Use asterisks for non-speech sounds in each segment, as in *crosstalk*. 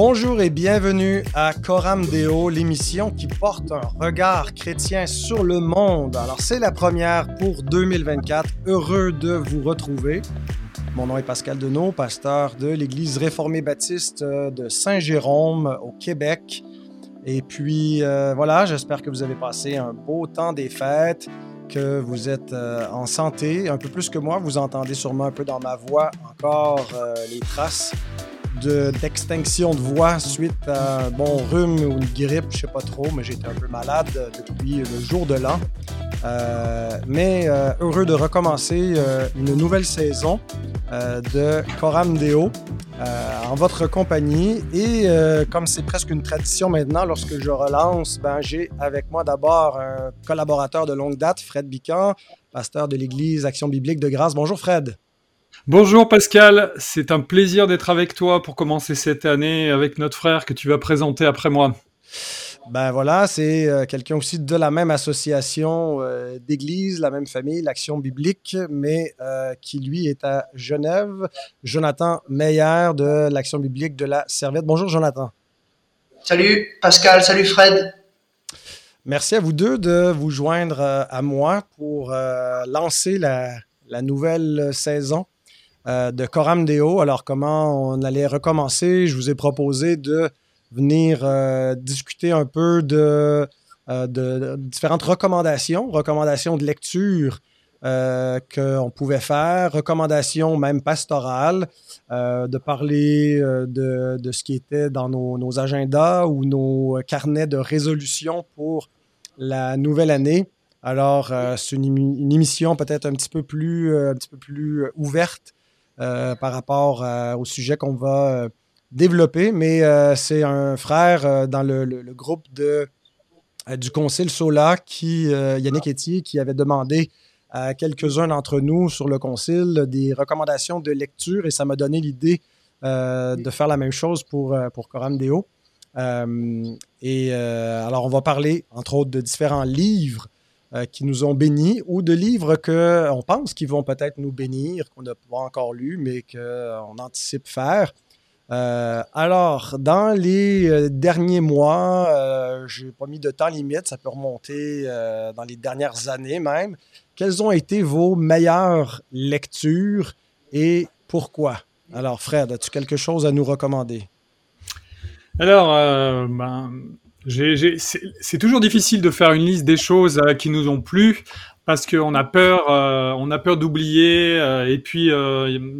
Bonjour et bienvenue à Coram Deo, l'émission qui porte un regard chrétien sur le monde. Alors, c'est la première pour 2024. Heureux de vous retrouver. Mon nom est Pascal Denot, pasteur de l'Église réformée baptiste de Saint-Jérôme au Québec. Et puis, euh, voilà, j'espère que vous avez passé un beau temps des fêtes, que vous êtes euh, en santé, un peu plus que moi. Vous entendez sûrement un peu dans ma voix encore euh, les traces d'extinction de, voix suite à bon rhume ou une grippe, je sais pas trop, mais j'étais un peu malade depuis le jour de l'an. Euh, mais euh, heureux de recommencer euh, une nouvelle saison de Coram Deo en votre compagnie. Et comme c'est presque une tradition maintenant, lorsque je relance, ben, j'ai avec moi d'abord un collaborateur de longue date, Fred Bican, pasteur de l'Église Action biblique de Grâce. Bonjour Fred. Bonjour Pascal, c'est un plaisir d'être avec toi pour commencer cette année avec notre frère que tu vas présenter après moi. Ben voilà, c'est euh, quelqu'un aussi de la même association euh, d'église, la même famille, l'Action biblique, mais euh, qui lui est à Genève. Jonathan Meyer de l'Action biblique de la Servette. Bonjour Jonathan. Salut Pascal, salut Fred. Merci à vous deux de vous joindre à moi pour lancer la, la, nouvelle saison de Coram Deo. Alors comment on allait recommencer, je vous ai proposé de venir euh, discuter un peu euh, de, différentes recommandations, recommandations de lecture euh, qu'on pouvait faire, recommandations même pastorales, de parler de, ce qui était dans nos, agendas ou nos carnets de résolution pour la nouvelle année. Alors, c'est une, émission peut-être un un petit peu plus ouverte par rapport au sujet qu'on va développé, mais euh, c'est un frère euh, dans le, groupe euh, du Concile Sola, qui, Yannick Etier, qui avait demandé à quelques-uns d'entre nous sur le Concile des recommandations de lecture et ça m'a donné l'idée de faire la même chose pour, pour Coram Deo. et alors, on va parler, entre autres, de différents livres qui nous ont bénis ou de livres qu'on pense qu'ils vont peut-être nous bénir, qu'on n'a pas encore lus, mais qu'on anticipe faire. Euh, alors, dans les euh, derniers mois, euh, je n'ai pas mis de temps limite, ça peut remonter dans les dernières années même. Quelles ont été vos meilleures lectures et pourquoi? Alors, Fred, as-tu quelque chose à nous recommander? Alors, ben, c'est toujours difficile de faire une liste des choses qui nous ont plu parce qu'on a peur, on a peur d'oublier et puis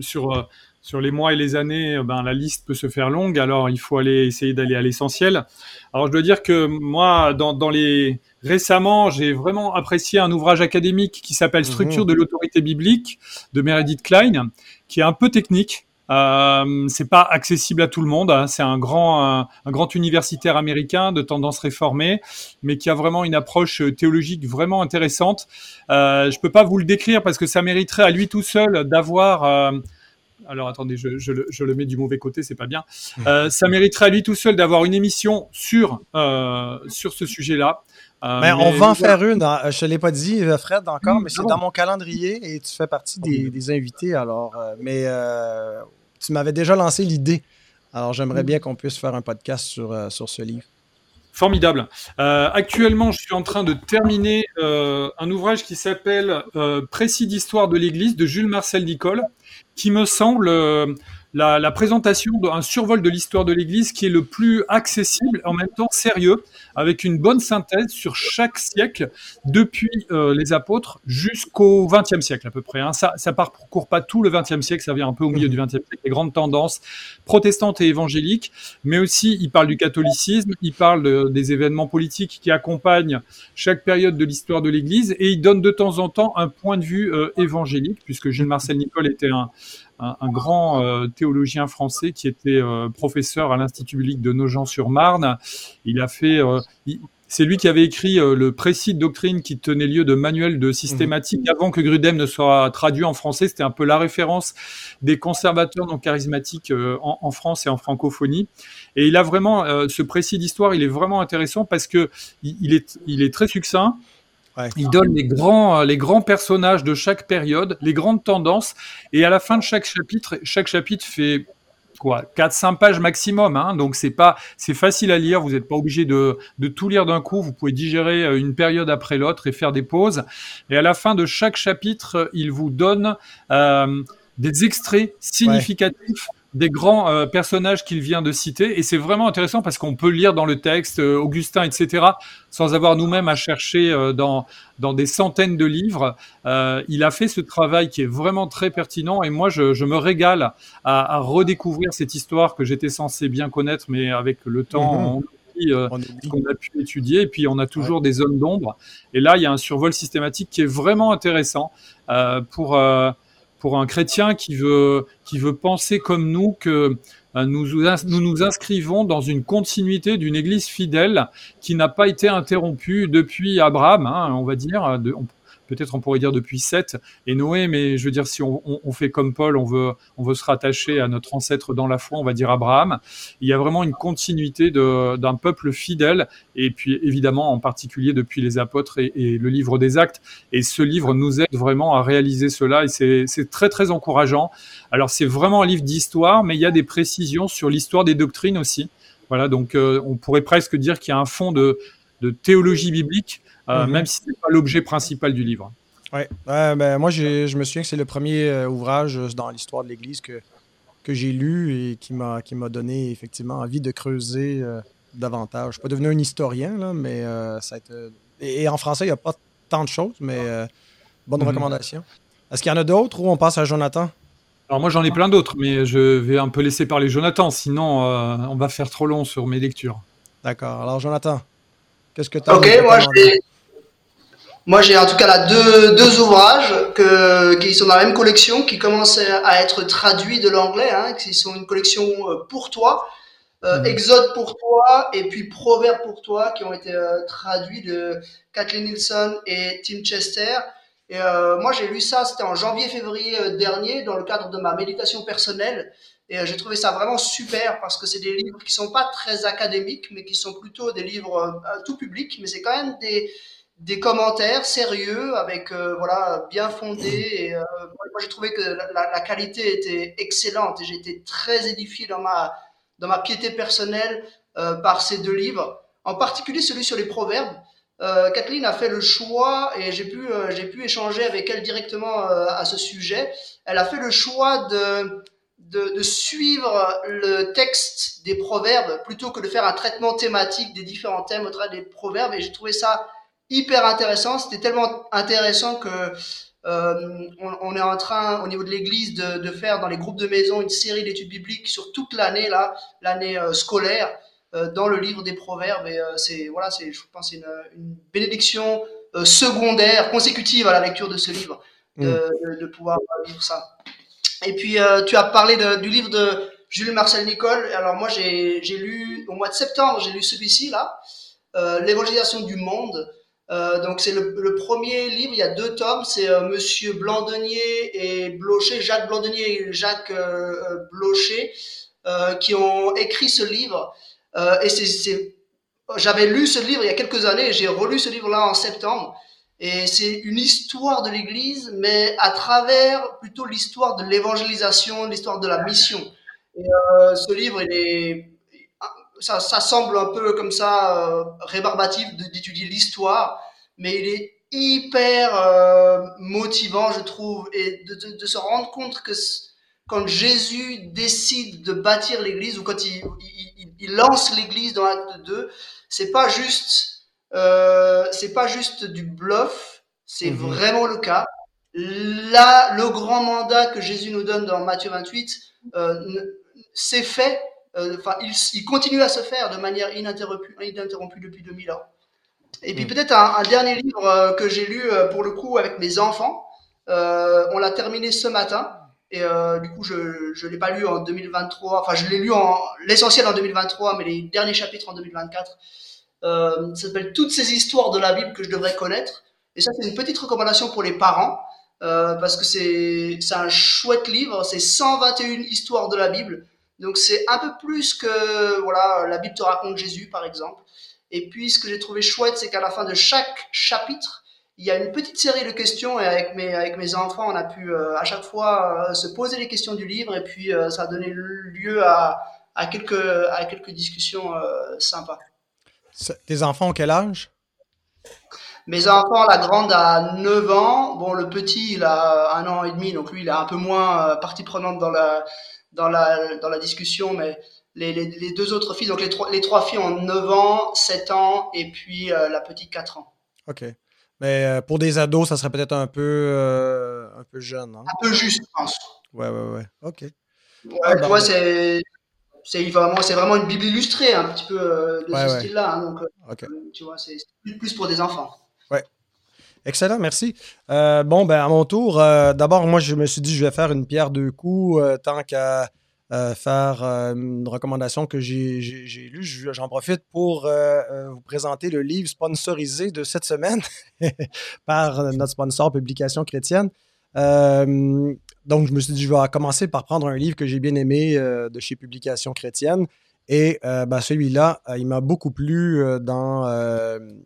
sur sur les mois et les années, euh, ben, la liste peut se faire longue, alors il faut aller essayer d'aller à l'essentiel. Alors je dois dire que moi, dans, dans les récemment, j'ai vraiment apprécié un ouvrage académique qui s'appelle mhm. Structure de l'autorité biblique de Meredith Klein, qui est un peu technique. Euh, c'est pas accessible à tout le monde. Hein. C'est un grand, un, grand universitaire américain de tendance réformée, mais qui a vraiment une approche théologique vraiment intéressante. Euh, je peux pas vous le décrire parce que ça mériterait à lui tout seul d'avoir euh, alors attendez, je, le, mets du mauvais côté, c'est pas bien. *laughs* Euh, ça mériterait à lui tout seul d'avoir une émission sur, euh, sur ce sujet-là. Euh, mais, on va en faire une. Hein. Je ne l'ai pas dit, Fred, encore, mais c'est dans mon calendrier et tu fais partie des, invités. Alors, mais tu m'avais déjà lancé l'idée. Alors, j'aimerais bien qu'on puisse faire un podcast sur, sur ce livre. Formidable. actuellement, je suis en train de terminer un ouvrage qui s'appelle Précis d'histoire de l'Église de Jules Marcel Nicole qui me semble euh, la, présentation d'un survol de l'histoire de l'Église qui est le plus accessible, en même temps sérieux, avec une bonne synthèse sur chaque siècle, depuis euh, les apôtres jusqu'au XXe siècle à peu près. Hein. Ça ne parcourt pas tout le XXe siècle, ça vient un peu au milieu du XXe siècle, les grandes tendances protestantes et évangéliques, mais aussi il parle du catholicisme, il parle des événements politiques qui accompagnent chaque période de l'histoire de l'Église, et il donne de temps en temps un point de vue euh, évangélique, puisque Gilles Marcel Nicole était un, un, grand euh, théologien français qui était euh, professeur à l'Institut biblique de Nogent-sur-Marne. Il a fait, euh, c'est lui qui avait écrit le précis de doctrine qui tenait lieu de manuel de systématique mmh. avant que Grudem ne soit traduit en français. C'était un peu la référence des conservateurs non charismatiques en, France et en francophonie. Et il a vraiment ce précis d'histoire, il est vraiment intéressant parce que il est, il est très succinct. Il donne les grands, euh, les grands personnages de chaque période, les grandes tendances, et à la fin de chaque chapitre, chaque chapitre fait quoi, 4-5 pages maximum. Hein, donc c'est pas, c'est facile à lire. Vous n'êtes pas obligé de, de, tout lire d'un coup. Vous pouvez digérer euh, une période après l'autre et faire des pauses. Et à la fin de chaque chapitre, il vous donne euh, des extraits significatifs des grands euh, personnages qu'il vient de citer. Et c'est vraiment intéressant parce qu'on peut lire dans le texte euh, Augustin, etc., sans avoir nous-mêmes à chercher euh, dans, dans des centaines de livres. il a fait ce travail qui est vraiment très pertinent et moi, je, je me régale à, à, redécouvrir cette histoire que j'étais censé bien connaître, mais avec le temps, mm-hmm. on qu'on a pu étudier, et puis on a toujours des zones d'ombre. Et là, il y a un survol systématique qui est vraiment intéressant pour, pour un chrétien qui veut, qui veut penser comme nous que euh, nous, nous nous inscrivons dans une continuité d'une Église fidèle qui n'a pas été interrompue depuis Abraham, hein, on va dire. Peut-être on pourrait dire depuis Seth et Noé, mais je veux dire, si on, fait comme Paul, on veut, on veut se rattacher à notre ancêtre dans la foi, on va dire Abraham. Il y a vraiment une continuité d'un peuple fidèle, et puis évidemment en particulier depuis les apôtres et, et, le livre des actes. Et ce livre nous aide vraiment à réaliser cela, et c'est très très encourageant. Alors c'est vraiment un livre d'histoire, mais il y a des précisions sur l'histoire des doctrines aussi. Voilà, donc euh, on pourrait presque dire qu'il y a un fond de, de théologie biblique euh, mhm. même si ce n'est pas l'objet principal du livre. Oui, ben, moi je me souviens que c'est le premier euh, ouvrage euh, dans l'histoire de l'Église que, que j'ai lu et qui m'a donné effectivement envie de creuser davantage. Je ne suis pas devenu un historien, là, mais ça a été... et, en français, il n'y a pas tant de choses, mais bonne mhm. recommandation. Est-ce qu'il y en a d'autres ou on passe à Jonathan? Alors moi j'en ai plein d'autres, mais je vais un peu laisser parler Jonathan, sinon on va faire trop long sur mes lectures. D'accord. Alors Jonathan, qu'est-ce que tu as Ok, moi j'ai moi, j'ai en tout cas là deux, deux ouvrages que, qui sont dans la même collection, qui commencent à être traduits de l'anglais, hein, qui sont une collection euh, pour toi, euh, mhm. Exode pour toi et puis Proverbe pour toi, qui ont été euh, traduits de Kathleen Nielsen et Tim Chester. Et euh, moi, j'ai lu ça, c'était en janvier-février dernier, dans le cadre de ma méditation personnelle. Et j'ai trouvé ça vraiment super parce que c'est des livres qui sont pas très académiques, mais qui sont plutôt des livres tout public, mais c'est quand même des des commentaires sérieux avec euh, voilà bien fondés euh, moi j'ai trouvé que la, qualité était excellente et j'ai été très édifié dans ma dans ma piété personnelle euh, par ces deux livres. En particulier celui sur les proverbes. Kathleen a fait le choix et j'ai pu j'ai pu échanger avec elle directement à ce sujet. Elle a fait le choix de, de de suivre le texte des proverbes plutôt que de faire un traitement thématique des différents thèmes au travers des proverbes et j'ai trouvé ça hyper intéressant. C'était tellement intéressant que euh, on, on, est en train, au niveau de l'Église, de, de, faire dans les groupes de maison une série d'études bibliques sur toute l'année là, l'année euh, scolaire, euh, dans le livre des Proverbes. Et euh, c'est voilà, c'est, je pense, une, une bénédiction euh, secondaire, consécutive à la lecture de ce livre, de, mm. de, de pouvoir vivre ça. Et puis tu as parlé du livre de Jules Marcel Nicole. Alors moi, j'ai, j'ai lu au mois de septembre, j'ai lu celui-ci là, l'évangélisation du monde. Euh, donc c'est le, premier livre, il y a deux tomes, c'est euh, Monsieur Blandonnier et Blocher, Jacques Blandonnier et Jacques euh, euh Blocher, euh, qui ont écrit ce livre. et c'est, j'avais lu ce livre il y a quelques années, j'ai relu ce livre-là en septembre. Et c'est une histoire de l'Église, mais à travers plutôt l'histoire de l'évangélisation, l'histoire de la mission. Et ce livre, ça, semble un peu comme ça rébarbatif d'étudier l'histoire, mais il est hyper euh, motivant, je trouve, et de, de, de, se rendre compte que quand Jésus décide de bâtir l'Église ou quand il, il, il lance l'Église dans l'acte 2, c'est pas juste, euh, c'est pas juste du bluff, c'est mmh. vraiment le cas. Là, le grand mandat que Jésus nous donne dans Matthieu 28, euh, c'est fait euh, enfin, il, il, continue à se faire de manière ininterrompue, ininterrompue depuis 2000 ans. Et puis mm. peut-être un, un, dernier livre euh, que j'ai lu euh, pour le coup avec mes enfants. on l'a terminé ce matin. Et euh, du coup, je ne l'ai pas lu en 2023. Enfin, je l'ai lu en l'essentiel en 2023, mais les derniers chapitres en 2024. Euh, ça s'appelle Toutes ces histoires de la Bible que je devrais connaître. Et ça, c'est une petite recommandation pour les parents. Euh, parce que c'est un chouette livre. C'est 121 histoires de la Bible. Donc c'est un peu plus que voilà la Bible te raconte Jésus par exemple. Et puis ce que j'ai trouvé chouette, c'est qu'à la fin de chaque chapitre, il y a une petite série de questions et avec mes, avec mes enfants, on a pu à chaque fois se poser les questions du livre et puis ça a donné lieu à, à, quelques, à quelques discussions sympas. Tes enfants ont quel âge? Mes enfants, la grande a 9 ans. Bon, le petit, il a un an et demi, donc lui, il est un peu moins partie prenante dans la, dans la, dans la discussion, mais les, les, deux autres filles, donc les trois, les trois filles ont 9 ans, 7 ans, et puis euh, la petite 4 ans. OK. Mais euh, pour des ados, ça serait peut-être un peu, euh, un peu jeune. Hein? Un peu juste, je pense. Ouais, ouais, ouais. OK. Ouais, ah, tu vois, c'est. C'est vraiment, vraiment une Bible illustrée, un petit peu de ce style-là. Hein, donc, tu vois, c'est plus pour des enfants. Ouais. Excellent, merci. bon, ben, à mon tour, d'abord, moi, je me suis dit, je vais faire une pierre deux coups tant qu'à euh, faire euh, une recommandation que j'ai lue. J'en profite pour euh, vous présenter le livre sponsorisé de cette semaine *laughs* par notre sponsor Publication chrétienne. donc, je me suis dit, je vais commencer par prendre un livre que j'ai bien aimé de chez Publication chrétienne. Et ben, celui-là, il m'a beaucoup plu dans le,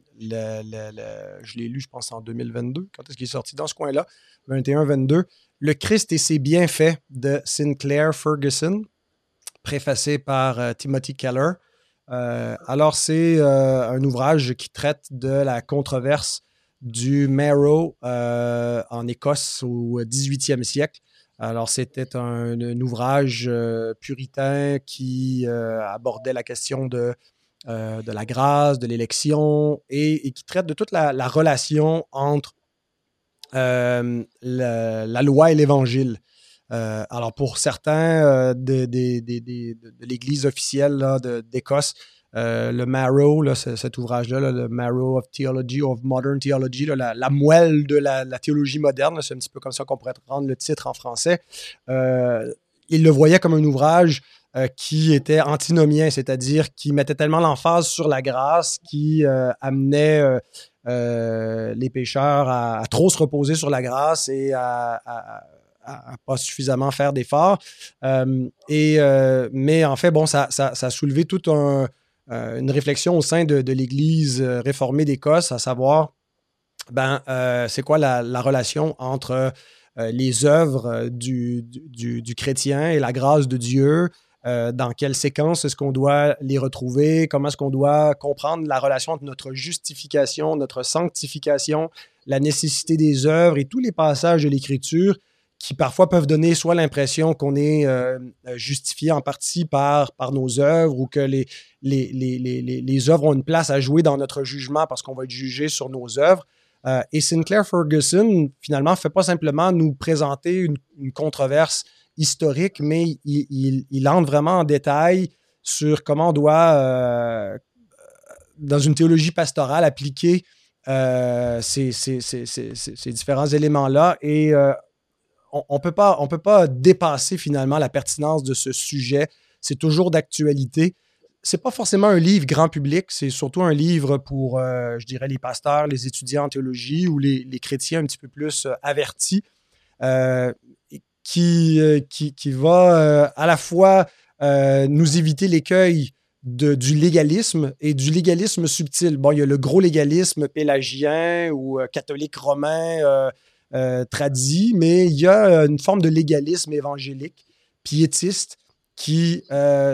Je l'ai lu, je pense, en 2022. Quand est-ce qu'il est sorti? Dans ce coin-là, 21-22. Le Christ et ses bienfaits de Sinclair Ferguson, préfacé par euh, Timothy Keller. Euh, alors, c'est euh, un ouvrage qui traite de la controverse du Marrow en Écosse au 18e siècle. Alors, c'était un, ouvrage puritain qui abordait la question de, de la grâce, de l'élection et, qui traite de toute la relation entre euh, la, loi et l'Évangile. Euh, alors, pour certains euh, de, l'Église officielle d'Écosse, le Marrow, cet ouvrage-là, le Marrow of Theology, of Modern Theology, la, moelle de la, théologie moderne, c'est un petit peu comme ça qu'on pourrait rendre le titre en français. il le voyait comme un ouvrage qui était antinomien, c'est-à-dire qui mettait tellement l'emphase sur la grâce, qui amenait les pêcheurs à, trop se reposer sur la grâce et à, pas suffisamment faire d'efforts. Euh, et, euh, mais en fait, bon, ça, ça, a soulevé toute une réflexion au sein de, l'Église réformée d'Écosse, à savoir, ben, c'est quoi la, relation entre les œuvres du, du, chrétien et la grâce de Dieu, euh, dans quelle séquence est-ce qu'on doit les retrouver, comment est-ce qu'on doit comprendre la relation entre notre justification, notre sanctification, la nécessité des œuvres et tous les passages de l'Écriture qui parfois peuvent donner soit l'impression qu'on est euh, justifié en partie par, nos œuvres ou que les, œuvres ont une place à jouer dans notre jugement parce qu'on va être jugé sur nos œuvres. Euh, et Sinclair Ferguson, finalement, ne fait pas simplement nous présenter une controverse historique, mais il, il, entre vraiment en détail sur comment on doit, euh, dans une théologie pastorale, appliquer euh, ces, différents éléments-là. Et euh, on ne peut, peut pas dépasser finalement la pertinence de ce sujet. C'est toujours d'actualité. C'est pas forcément un livre grand public, c'est surtout un livre pour, je dirais, les pasteurs, les étudiants en théologie ou les, les chrétiens un petit peu plus avertis euh, qui, qui, va euh, à la fois euh, nous éviter l'écueil du légalisme et du légalisme subtil. Bon, il y a le gros légalisme pélagien ou catholique romain tradit, mais il y a une forme de légalisme évangélique, piétiste, qui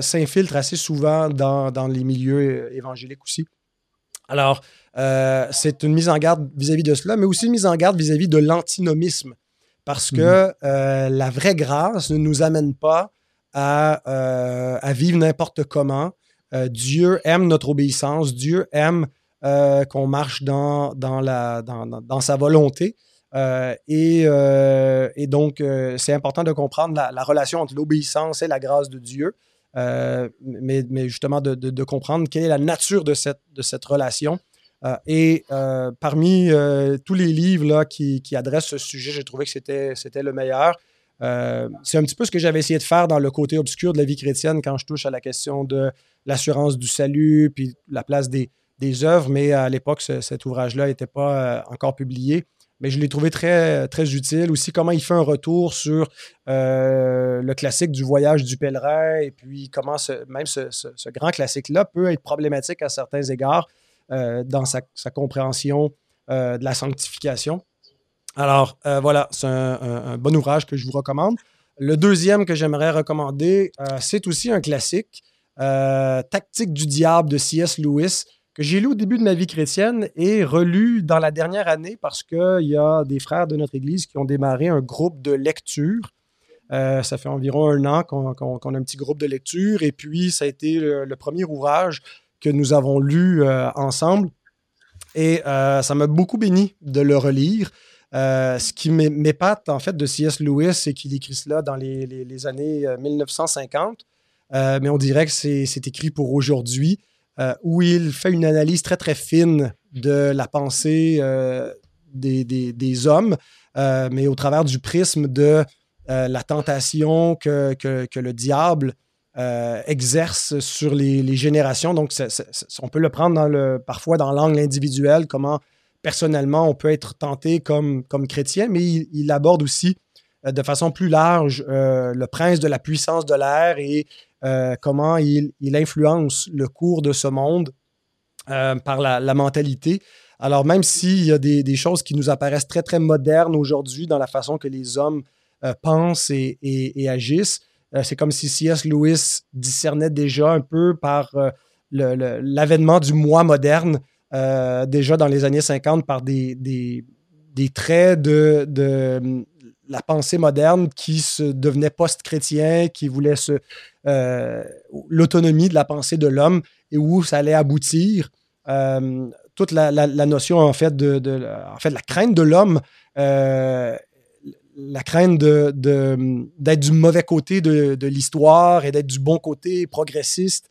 s'infiltre assez souvent dans, dans, les milieux évangéliques aussi. Alors, c'est une mise en garde vis-à-vis -vis de cela, mais aussi une mise en garde vis-à-vis -vis de l'antinomisme parce que euh, la vraie grâce ne nous amène pas à, euh, vivre n'importe comment. Euh, Dieu aime notre obéissance, Dieu aime qu'on marche dans, dans, la, dans, sa volonté. Et, donc, c'est important de comprendre la, relation entre l'obéissance et la grâce de Dieu, mais, mais, justement de, de, comprendre quelle est la nature de cette, de cette relation euh, et euh, parmi euh, tous les livres là, qui, adressent ce sujet, j'ai trouvé que c'était, c'était le meilleur. c'est un petit peu ce que j'avais essayé de faire dans le côté obscur de la vie chrétienne quand je touche à la question de l'assurance du salut, puis la place des, des œuvres, mais à l'époque, cet ouvrage-là n'était pas encore publié. Mais je l'ai trouvé très, très utile. Aussi, comment il fait un retour sur le classique du voyage du pèlerin et puis comment même ce grand classique-là peut être problématique à certains égards. Euh, dans sa, compréhension de la sanctification. Alors voilà, c'est un, bon ouvrage que je vous recommande. Le deuxième que j'aimerais recommander, c'est aussi un classique, Tactique du diable de C.S. Lewis que j'ai lu au début de ma vie chrétienne et relu dans la dernière année parce qu'il y a des frères de notre Église qui ont démarré un groupe de lecture. Euh, ça fait environ un an qu'on a un petit groupe de lecture et puis ça a été le, premier ouvrage que nous avons lu euh, ensemble et euh, ça m'a beaucoup béni de le relire. ce qui m'épate en fait de C.S. Lewis, c'est qu'il écrit cela dans les, années 1950, mais on dirait que c'est écrit pour aujourd'hui. Euh, où il fait une analyse très, très fine de la pensée euh, des, hommes, euh, mais au travers du prisme de la tentation que, le diable exerce sur les, générations. Donc, on peut le prendre parfois dans l'angle individuel, comment personnellement on peut être tenté comme, chrétien, mais il, aborde aussi de façon plus large le prince de la puissance de l'air et euh, comment il, influence le cours de ce monde euh, par la, mentalité. Alors, même s'il y a des, choses qui nous apparaissent très, très modernes aujourd'hui dans la façon que les hommes euh, pensent et, agissent, c'est comme si C.S. Lewis discernait déjà un peu par l'avènement du moi moderne, déjà dans les années 50, par des, des, traits de, de, la pensée moderne qui se devenait post-chrétien, qui voulait euh, l'autonomie de la pensée de l'homme et où ça allait aboutir. Euh, toute la, notion en fait de, en fait la crainte de l'homme, euh, la crainte d'être du mauvais côté de, l'histoire et d'être du bon côté progressiste.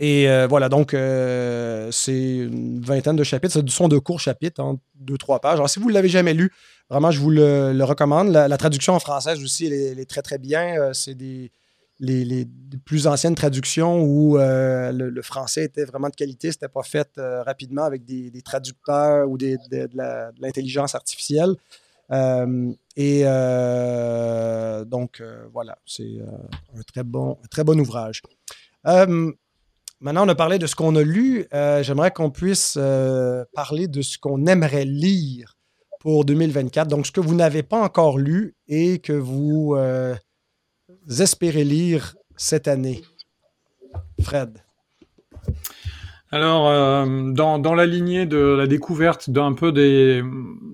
et voilà, donc c'est une vingtaine de chapitres. Ce sont de courts chapitres, en deux, trois pages. Alors, si vous ne l'avez jamais lu, Vraiment, je vous le, recommande. La, traduction en français aussi, elle, est très, très bien. Euh, c'est des les, plus anciennes traductions où euh, le, français était vraiment de qualité. C'était pas fait euh, rapidement avec des, traducteurs ou de, l'intelligence artificielle. Et donc, voilà, c'est un, très bon, très bon ouvrage. maintenant, on a parlé de ce qu'on a lu. J'aimerais qu'on puisse parler de ce qu'on aimerait lire pour 2024. Donc, ce que vous n'avez pas encore lu et que vous euh, espérez lire cette année. Fred. Alors, euh, dans, dans, la lignée de la découverte d'un peu des,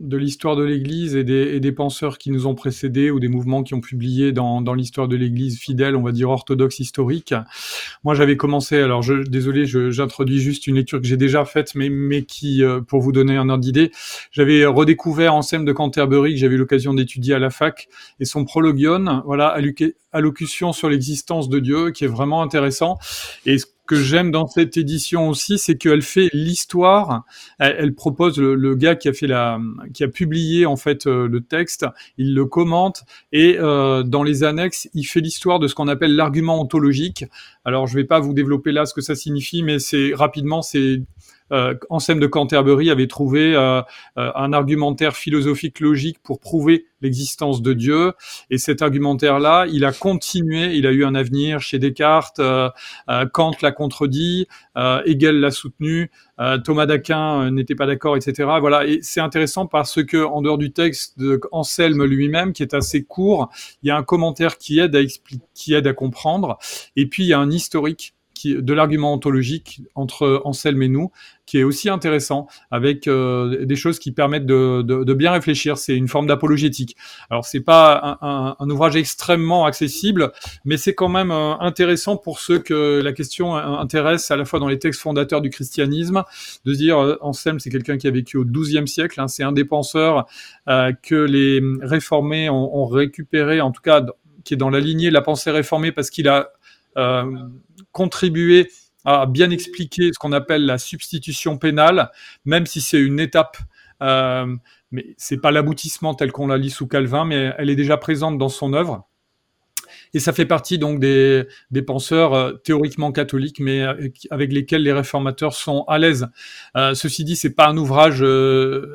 de l'histoire de l'Église et des, et des, penseurs qui nous ont précédés ou des mouvements qui ont publié dans, dans l'histoire de l'Église fidèle, on va dire orthodoxe historique, moi j'avais commencé, alors je, désolé, j'introduis juste une lecture que j'ai déjà faite, mais, mais qui, euh, pour vous donner un ordre d'idée, j'avais redécouvert Anselme de Canterbury, que j'avais eu l'occasion d'étudier à la fac, et son prologion, voilà, allocution sur l'existence de Dieu, qui est vraiment intéressant. Et que j'aime dans cette édition aussi, c'est qu'elle fait l'histoire. Elle, propose le, gars qui a fait la, qui a publié en fait euh, le texte, il le commente et euh, dans les annexes, il fait l'histoire de ce qu'on appelle l'argument ontologique. Alors je vais pas vous développer là ce que ça signifie, mais c'est rapidement c'est euh, Anselme de Canterbury avait trouvé euh, euh, un argumentaire philosophique logique pour prouver l'existence de Dieu. Et cet argumentaire-là, il a continué, il a eu un avenir chez Descartes, Kant l'a contredit, Hegel l'a soutenu, Thomas d'Aquin n'était pas d'accord, etc. Voilà, et c'est intéressant parce que en dehors du texte de Anselme lui-même, qui est assez court, il y a un commentaire qui aide à expliquer, qui aide à comprendre, et puis il y a un historique de l'argument ontologique entre Anselme et nous, qui est aussi intéressant, avec euh, des choses qui permettent de, bien réfléchir. C'est une forme d'apologétique. Alors c'est pas un, ouvrage extrêmement accessible, mais c'est quand même euh, intéressant pour ceux que la question intéresse à la fois dans les textes fondateurs du christianisme, de dire euh, Anselme c'est quelqu'un qui a vécu au XIIe siècle, hein, c'est un des penseurs que les réformés ont, ont récupéré, en tout cas qui est dans la lignée de la pensée réformée parce qu'il a euh, contribuer à bien expliquer ce qu'on appelle la substitution pénale, même si c'est une étape. Euh, mais c'est pas l'aboutissement tel qu'on la lit sous Calvin, mais elle est déjà présente dans son œuvre. Et ça fait partie donc des, penseurs euh, théoriquement catholiques, mais euh, avec lesquels les réformateurs sont à l'aise. Euh, ceci dit, c'est pas un ouvrage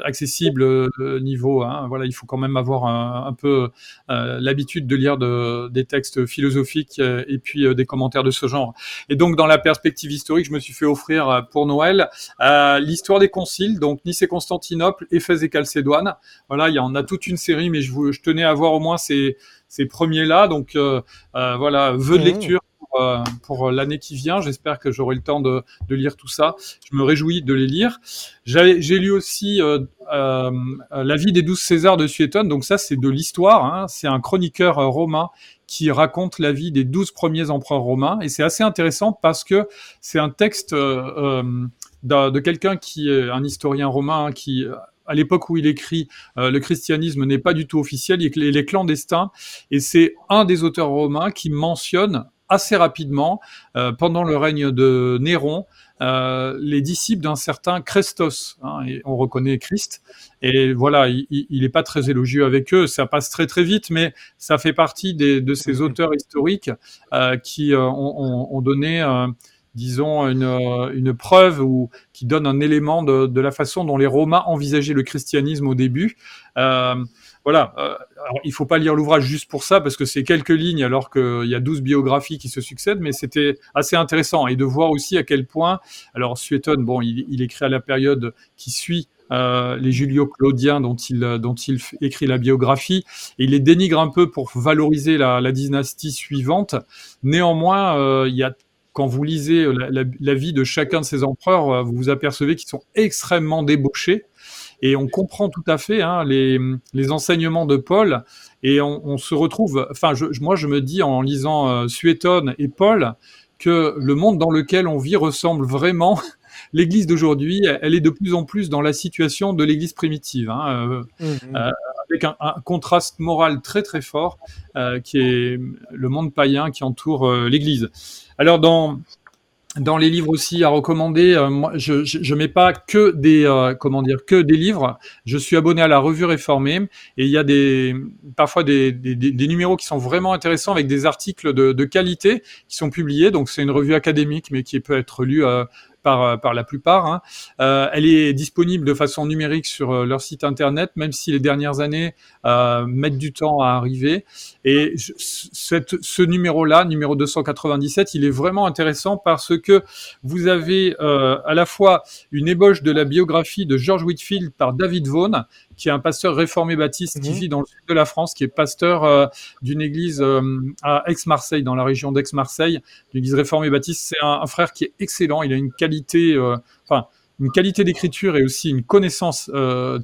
accessible niveau. Hein, voilà, il faut quand même avoir un, peu l'habitude de lire de, des textes philosophiques et puis des commentaires de ce genre. Et donc, dans la perspective historique, je me suis fait offrir pour Noël l'histoire des conciles, donc Nice et Constantinople, Éphèse et Chalcédoine. Voilà, il y en a toute une série, mais je tenais à voir au moins ces ces premiers-là. Donc euh, euh, voilà, vœux de mmh. lecture euh, pour l'année qui vient. J'espère que j'aurai le temps de, de, lire tout ça. Je me réjouis de les lire. J'ai lu aussi euh, euh, La vie des douze Césars de Suétone. Donc ça, c'est de l'histoire. Hein. C'est un chroniqueur romain qui raconte la vie des douze premiers empereurs romains. Et c'est assez intéressant parce que c'est un texte euh, de, de quelqu'un qui est un historien romain hein, qui à l'époque où il écrit, euh, le christianisme n'est pas du tout officiel, il est clandestin, et c'est un des auteurs romains qui mentionne assez rapidement, euh, pendant le règne de Néron, euh, les disciples d'un certain Christos. Hein, et on reconnaît Christ. Et voilà, il n'est pas très élogieux avec eux. Ça passe très très vite, mais ça fait partie des, de ces *laughs* auteurs historiques qui ont, ont, ont, donné disons, une, euh, une preuve ou qui donne un élément de, de, la façon dont les Romains envisageaient le christianisme au début. Euh, voilà, euh, alors, il faut pas lire l'ouvrage juste pour ça, parce que c'est quelques lignes alors qu'il y a 12 biographies qui se succèdent, mais c'était assez intéressant, et de voir aussi à quel point, alors Suétone, bon, il, il écrit à la période qui suit euh, les Julio-Claudiens dont il, dont il écrit la biographie, et il les dénigre un peu pour valoriser la, la dynastie suivante. Néanmoins, euh, il y a quand vous lisez euh, la, la, la, vie de chacun de ces empereurs, euh, vous vous apercevez qu'ils sont extrêmement débauchés. Et on comprend tout à fait hein, les, les, enseignements de Paul. Et on, on se retrouve, enfin, je, moi, je me dis en lisant euh, Suétone et Paul que le monde dans lequel on vit ressemble vraiment. *laughs* L'Église d'aujourd'hui, elle est de plus en plus dans la situation de l'Église primitive, hein, euh, mmh. euh, avec un, un, contraste moral très très fort, qui est le monde païen qui entoure l'Église. Alors dans dans les livres aussi à recommander, euh, je, je, mets pas que des euh, comment dire que des livres. Je suis abonné à la Revue Réformée et il y a des parfois des, numéros qui sont vraiment intéressants avec des articles de, de qualité qui sont publiés. Donc c'est une revue académique mais qui peut être lue euh, par, euh, par la plupart. Hein. Euh, elle est disponible de façon numérique sur euh, leur site internet, même si les dernières années mettent du temps à arriver. Et ce numéro-là, numéro 297, il est vraiment intéressant parce que vous avez à la fois une ébauche de la biographie de George Whitfield par David Vaughan, qui est un pasteur réformé baptiste mmh. qui mhm. vit dans le sud de la France, qui est pasteur euh, d'une église euh, à Aix-Marseille, dans la région d'Aix-Marseille, l'église réformée baptiste. C'est un, un, frère qui est excellent. Il a une qualité, euh, enfin, une qualité d'écriture et aussi une connaissance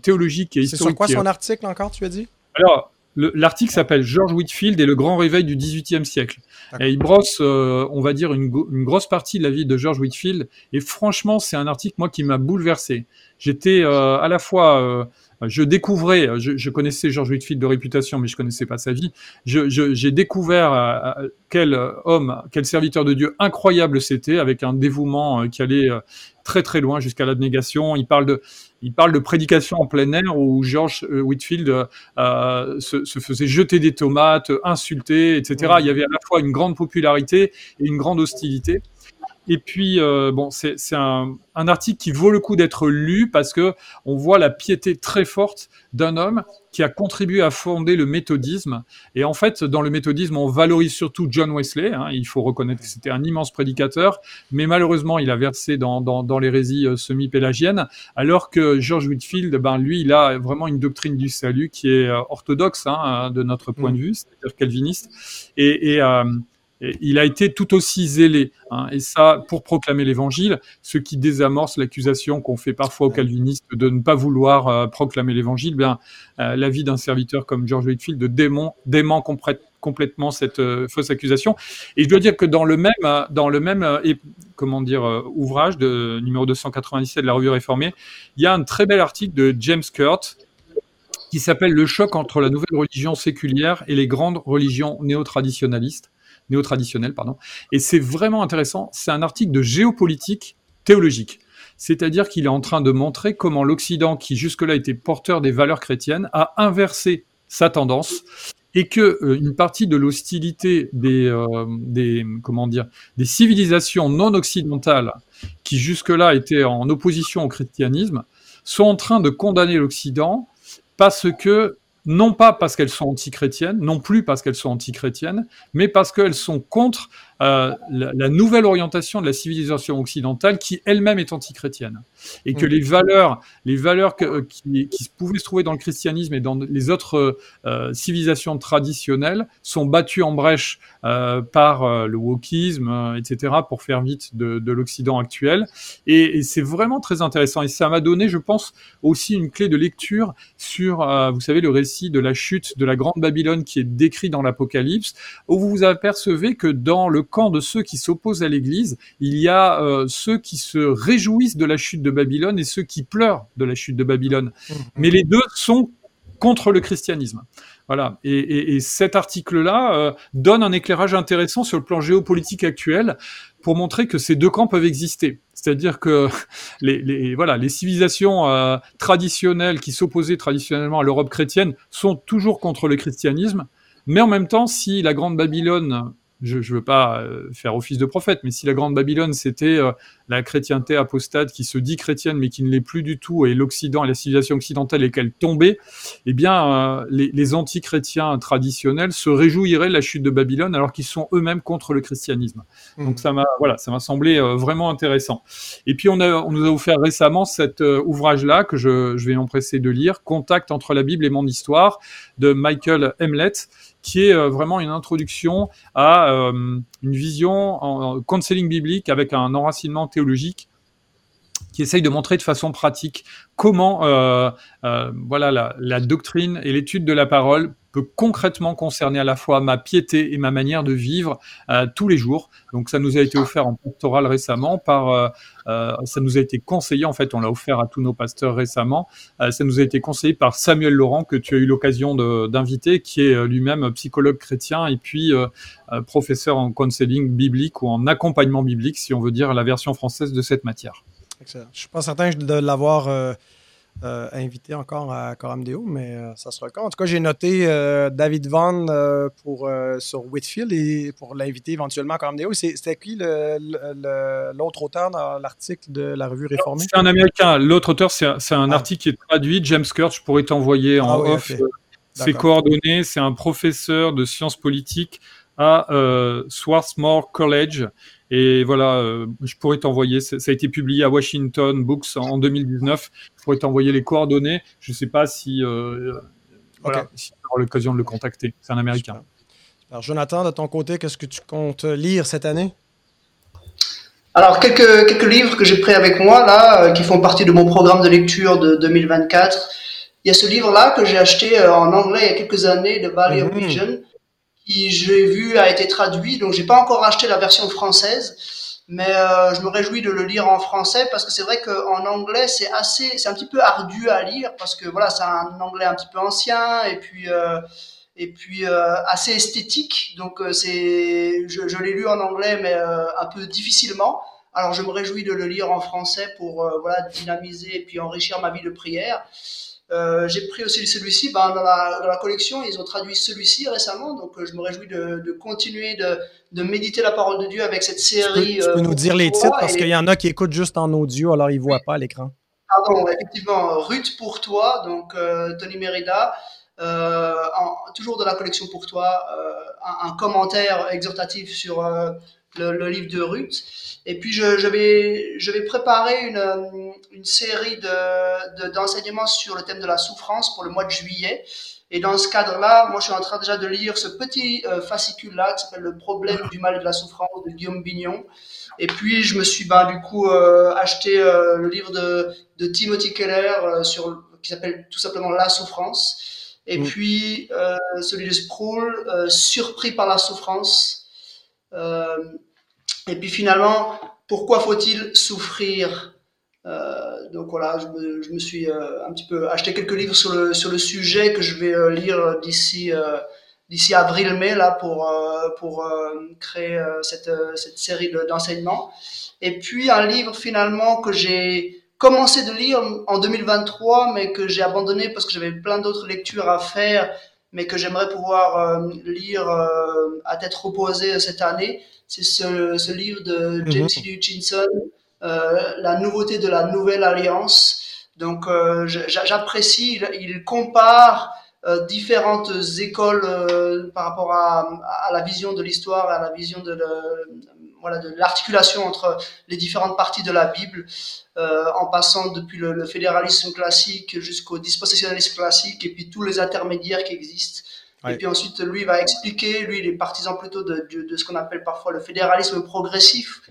théologique et historique. C'est sur quoi son article encore, tu as dit? Alors, l'article s'appelle George Whitfield et le grand réveil du XVIIIe siècle. Et il brosse, euh, on va dire, une, une, grosse partie de la vie de George Whitfield. Et franchement, c'est un article, moi, qui m'a bouleversé. J'étais euh, à la fois je découvrais, je, je, connaissais George Whitfield de réputation, mais je connaissais pas sa vie. J'ai je, découvert euh, quel homme, quel serviteur de Dieu incroyable c'était, avec un dévouement euh, qui allait euh, très très loin jusqu'à l'abnégation. Il parle de, il parle de prédication en plein air où George Whitfield euh, se, se, faisait jeter des tomates, insulter, etc. Il y avait à la fois une grande popularité et une grande hostilité. Et puis, euh, bon, c'est un, un, article qui vaut le coup d'être lu parce que on voit la piété très forte d'un homme qui a contribué à fonder le méthodisme. Et en fait, dans le méthodisme, on valorise surtout John Wesley. Hein, il faut reconnaître que c'était un immense prédicateur, mais malheureusement, il a versé dans, dans, dans l'hérésie euh, semi-pélagienne, alors que George Whitfield, ben, lui, il a vraiment une doctrine du salut qui est euh, orthodoxe hein, de notre point de vue, c'est-à-dire calviniste. Et, et euh, il a été tout aussi zélé, hein, et ça pour proclamer l'évangile, ce qui désamorce l'accusation qu'on fait parfois aux calvinistes de ne pas vouloir euh, proclamer l'évangile. Bien, euh, la vie d'un serviteur comme George Whitefield dément, dément complètement cette euh, fausse accusation. Et je dois dire que dans le même, euh, dans le même comment dire, ouvrage de numéro 297 de la Revue Réformée, il y a un très bel article de James Kurt qui s'appelle Le choc entre la nouvelle religion séculière et les grandes religions néo-traditionnalistes néo-traditionnel, pardon. Et c'est vraiment intéressant. C'est un article de géopolitique théologique. C'est-à-dire qu'il est en train de montrer comment l'Occident, qui jusque-là était porteur des valeurs chrétiennes, a inversé sa tendance et que une partie de l'hostilité des, dire des civilisations non occidentales qui jusque-là étaient en opposition au christianisme sont en train de condamner l'Occident parce que non pas parce qu'elles sont antichrétiennes, non plus parce qu'elles sont antichrétiennes, mais parce qu'elles sont contre euh, la, nouvelle orientation de la civilisation occidentale qui elle-même est antichrétienne. Et que mm. les valeurs, les valeurs euh, qui, qui, pouvaient se trouver dans le christianisme et dans les autres euh, civilisations traditionnelles sont battues en brèche euh, par euh, le wokisme, etc., pour faire vite de, de l'Occident actuel. Et, et c'est vraiment très intéressant. Et ça m'a donné, je pense, aussi une clé de lecture sur, vous savez, le récit de la chute de la Grande Babylone qui est décrit dans l'Apocalypse, où vous vous apercevez que dans le camp de ceux qui s'opposent à l'Église, il y a euh, ceux qui se réjouissent de la chute de Babylone et ceux qui pleurent de la chute de Babylone. Mmh. Mais les deux sont contre le christianisme. Voilà. Et, cet article-là euh, donne un éclairage intéressant sur le plan géopolitique actuel pour montrer que ces deux camps peuvent exister. C'est-à-dire que *laughs* les, voilà, les civilisations euh, traditionnelles qui s'opposaient traditionnellement à l'Europe chrétienne sont toujours contre le christianisme, mais en même temps, si la Grande Babylone je ne veux pas euh, faire office de prophète, mais si la Grande Babylone, c'était euh, la chrétienté apostate qui se dit chrétienne, mais qui ne l'est plus du tout, et l'Occident et la civilisation occidentale et qu'elle tombait, eh bien, euh, les, les anti-chrétiens traditionnels se réjouiraient de la chute de Babylone, alors qu'ils sont eux-mêmes contre le christianisme. Mmh. Donc ça m'a, voilà, ça m'a semblé vraiment intéressant. Et puis on, a, on nous a offert récemment cet ouvrage-là que je, je vais m'empresser de lire, Contact entre la Bible et mon histoire, de Michael Hemlet qui est euh, vraiment une introduction à euh, une vision en, counseling biblique avec un enracinement théologique qui essaye de montrer de façon pratique comment euh, voilà la, la, doctrine et l'étude de la parole concrètement concerner à la fois ma piété et ma manière de vivre euh, tous les jours. Donc ça nous a été offert en pastoral récemment par, euh, euh, ça nous a été conseillé en fait, on l'a offert à tous nos pasteurs récemment. ça nous a été conseillé par Samuel Laurent que tu as eu l'occasion d'inviter, qui est lui-même psychologue chrétien et puis professeur en counseling biblique ou en accompagnement biblique, si on veut dire la version française de cette matière. Excellent. Je suis pas certain de l'avoir euh, invité encore à Coram Deo, mais euh, ça sera le En tout cas, j'ai noté euh, David Vaughan pour, sur Whitfield et pour l'inviter éventuellement à Coram Deo. C'était qui l'autre auteur dans l'article de la revue Réformée? C'est un Américain. L'autre auteur, c'est un ah. article qui est traduit. James Kurt, je pourrais t'envoyer en ah off ses coordonnées. C'est un professeur de sciences politiques à Swarthmore College. Et voilà, euh, je pourrais t'envoyer, ça a été publié à Washington Books en 2019, je pourrais t'envoyer les coordonnées. Je ne sais pas si, euh, voilà, si tu auras l'occasion de le contacter. C'est un Américain. Alors, Jonathan, de ton côté, qu'est-ce que tu comptes lire cette année? Alors, quelques, quelques livres que j'ai pris avec moi, là, euh, qui font partie de mon programme de lecture de 2024. Il y a ce livre-là que j'ai acheté en anglais il y a quelques années, de Valley of. Vision qui j'ai vu a été traduit. Donc j'ai pas encore acheté la version française, mais euh, je me réjouis de le lire en français parce que c'est vrai qu'en anglais c'est assez, c'est un petit peu ardu à lire parce que voilà c'est un anglais un petit peu ancien et puis euh, et puis euh, assez esthétique. Donc euh, c'est, je, je l'ai lu en anglais mais euh, un peu difficilement. Alors je me réjouis de le lire en français pour voilà dynamiser et puis enrichir ma vie de prière. Euh, j'ai pris aussi celui-ci ben, dans, la, dans, la, collection. Ils ont traduit celui-ci récemment, donc euh, je me réjouis de, de continuer de, de, méditer la parole de Dieu avec cette série. Tu peux, tu peux nous dire les titres parce qu'il y en a qui écoutent juste en audio, alors ils ne voient pas à l'écran. Pardon, effectivement, Ruth pour toi, donc euh, Tony Merida. En, toujours de la collection pour toi, un, un, commentaire exhortatif sur le, le, livre de Ruth. Et puis je, je, vais, je vais préparer une, une série d'enseignements de, sur le thème de la souffrance pour le mois de juillet. Et dans ce cadre-là, moi je suis en train déjà de lire ce petit euh, fascicule-là qui s'appelle Le problème du mal et de la souffrance de Guillaume Bignon. Et puis je me suis ben, du coup euh, acheté euh, le livre de, de Timothy Keller sur, qui s'appelle tout simplement La souffrance. Et mm. puis celui de Sproul, Surpris par la souffrance. Et puis finalement, pourquoi faut-il souffrir euh, donc voilà, je me, suis euh, un petit peu acheté quelques livres sur le sur le sujet que je vais euh, lire d'ici euh, d'ici avril-mai là pour euh, pour créer cette cette série d'enseignements. Et puis un livre finalement que j'ai commencé de lire en 2023, mais que j'ai abandonné parce que j'avais plein d'autres lectures à faire mais que j'aimerais pouvoir lire à tête reposée cette année. C'est ce, ce, livre de mhm. James. Hutchinson, La nouveauté de la nouvelle alliance. Donc j'apprécie, il compare euh, différentes écoles euh, par rapport à, à, la vision de l'histoire, à la vision de, voilà, de l'articulation entre les différentes parties de la Bible, euh, en passant depuis le, fédéralisme classique jusqu'au dispensationalisme classique, et puis tous les intermédiaires qui existent. Et puis ensuite, lui va expliquer, lui, il est partisan plutôt de, de, de ce qu'on appelle parfois le fédéralisme progressif,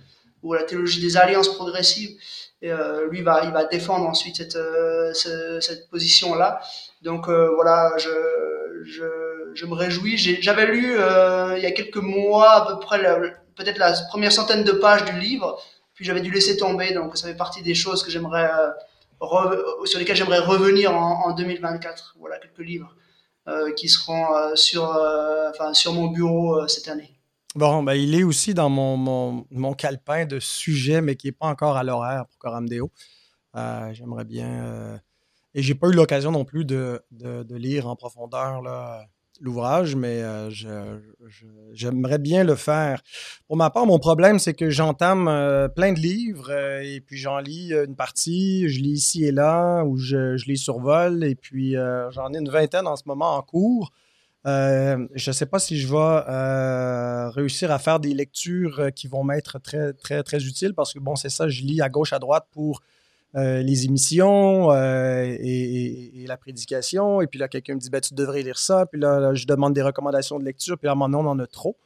ou la théologie des alliances progressives. Et euh, lui va, il va défendre ensuite cette, euh, cette position-là. Donc euh, voilà, je, je, je, me réjouis. J'avais lu il y a quelques mois à peu près peut-être la première centaine de pages du livre, puis j'avais dû laisser tomber. Donc ça fait partie des choses que j'aimerais sur lesquelles j'aimerais revenir en, en, 2024. Voilà quelques livres qui seront sur, enfin, sur mon bureau cette année. Bon, ben, il est aussi dans mon, mon, mon calepin de sujets, mais qui n'est pas encore à l'horaire pour Coram Deo. Euh, j'aimerais bien. Euh, et j'ai pas eu l'occasion non plus de, de, lire en profondeur l'ouvrage, mais euh, j'aimerais bien le faire. Pour ma part, mon problème, c'est que j'entame plein de livres et puis j'en lis une partie, je lis ici et là, ou je, je les survole, et puis j'en ai une vingtaine en ce moment en cours. Euh, je ne sais pas si je vais euh, réussir à faire des lectures euh, qui vont m'être très, très, très utiles parce que, bon, c'est ça, je lis à gauche, à droite pour les émissions et, la prédication. Et puis là, quelqu'un me dit, ben, tu devrais lire ça. Puis là, je demande des recommandations de lecture. Puis là, nom, on en a trop.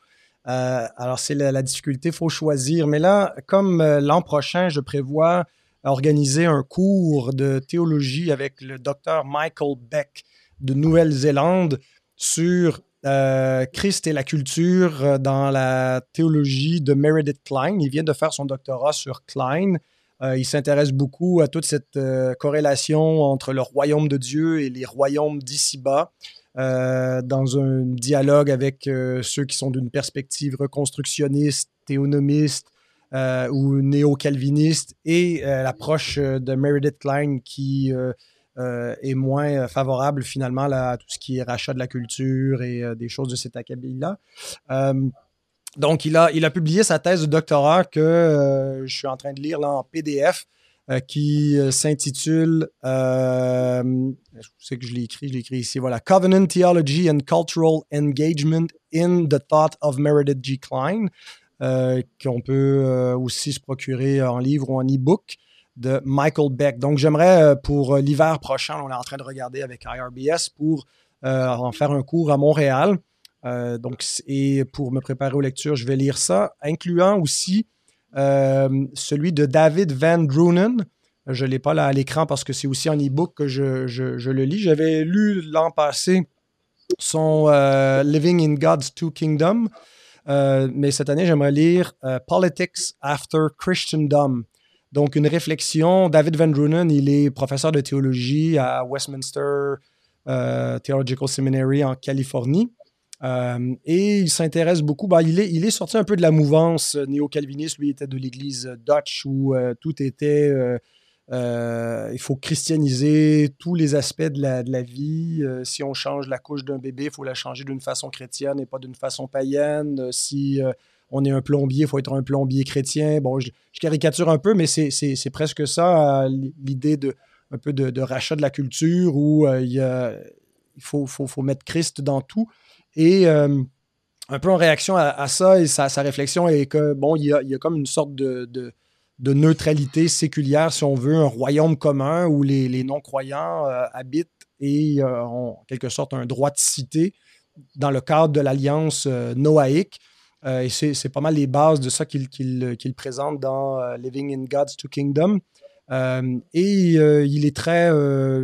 alors, c'est la, difficulté, il faut choisir. Mais là, comme l'an prochain, je prévois organiser un cours de théologie avec le docteur Michael Beck de Nouvelle-Zélande sur euh, Christ et la culture euh, dans la théologie de Meredith Klein. Il vient de faire son doctorat sur Klein. Euh, il s'intéresse beaucoup à toute cette corrélation entre le royaume de Dieu et les royaumes d'ici-bas, dans un dialogue avec ceux qui sont d'une perspective reconstructionniste, théonomiste ou néo-calviniste, et l'approche de Meredith Klein qui euh, est moins euh, favorable finalement à tout ce qui est rachat de la culture et euh, des choses de cet acabit-là. Donc, il a, publié sa thèse de doctorat que je suis en train de lire là, en PDF. qui s'intitule, je sais que je l'ai écrit, je l'ai écrit ici, voilà, Covenant Theology and Cultural Engagement in the Thought of Meredith G. Klein, qu'on peut aussi se procurer en livre ou en e-book de Michael Beck. Donc, j'aimerais euh, pour euh, l'hiver prochain, on est en train de regarder avec IRBS pour euh, en faire un cours à Montréal. Donc, et pour me préparer aux lectures, je vais lire ça, incluant aussi celui de David Van Drunen. Je ne l'ai pas là à l'écran parce que c'est aussi en e-book que je, je, le lis. J'avais lu l'an passé son Living in God's Two Kingdoms, mais cette année, j'aimerais lire Politics After Christendom donc, une réflexion. David Van Drunen, il est professeur de théologie à Westminster euh, Theological Seminary en Californie. Euh, et il s'intéresse beaucoup. Ben, il, est, sorti un peu de la mouvance néo-calviniste. Lui, était de l'église Dutch où euh, tout était. il faut christianiser tous les aspects de la, vie. si on change la couche d'un bébé, il faut la changer d'une façon chrétienne et pas d'une façon païenne. Si on est un plombier, il faut être un plombier chrétien. Bon, je, caricature un peu, mais c'est presque ça, euh, l'idée de un peu de, rachat de la culture où euh, il, faut, mettre Christ dans tout. Et euh, un peu en réaction à, ça, et sa, réflexion est que, bon, il y a, comme une sorte de, neutralité séculière, si on veut, un royaume commun où les, non-croyants habitent et ont en quelque sorte un droit de cité dans le cadre de l'alliance noaïque. Euh, et c'est pas mal les bases de ça qu'il présente dans euh, Living in God's Two Kingdom. Euh, et il est très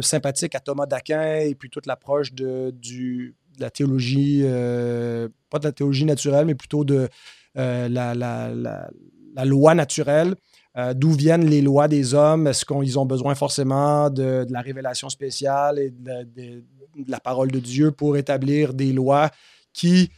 sympathique à Thomas d'Aquin et puis toute l'approche de, la théologie, pas de la théologie naturelle, mais plutôt de la, loi naturelle. D'où viennent les lois des hommes? Est-ce qu'ils ont besoin forcément de, la révélation spéciale et de, la parole de Dieu pour établir des lois qui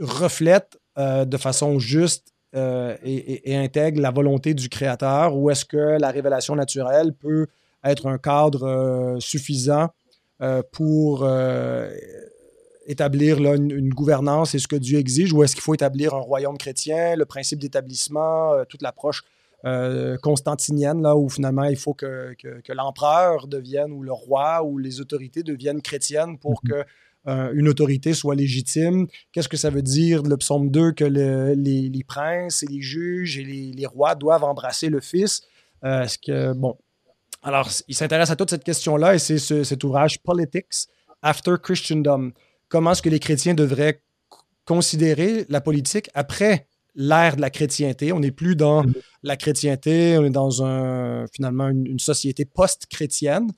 reflètent euh, de façon juste euh, et, intègre la volonté du créateur? Ou est-ce que la révélation naturelle peut être un cadre euh, suffisant pour établir une, gouvernance et ce que Dieu exige, ou est-ce qu'il faut établir un royaume chrétien, le principe d'établissement, toute l'approche constantinienne, là, où finalement il faut que, l'empereur devienne, ou le roi, ou les autorités deviennent chrétiennes pour mhm. que une autorité soit légitime? Qu'est-ce que ça veut dire, le psaume 2, que les, princes et les juges et les, rois doivent embrasser le Fils? Est-ce que, bon, alors, il s'intéresse à toute cette question-là et c'est cet ouvrage Politics After Christendom. Comment est-ce que les chrétiens devraient considérer la politique après l'ère de la chrétienté. On n'est plus dans mm-hmm. la chrétienté, on est dans un, finalement une, société post-chrétienne.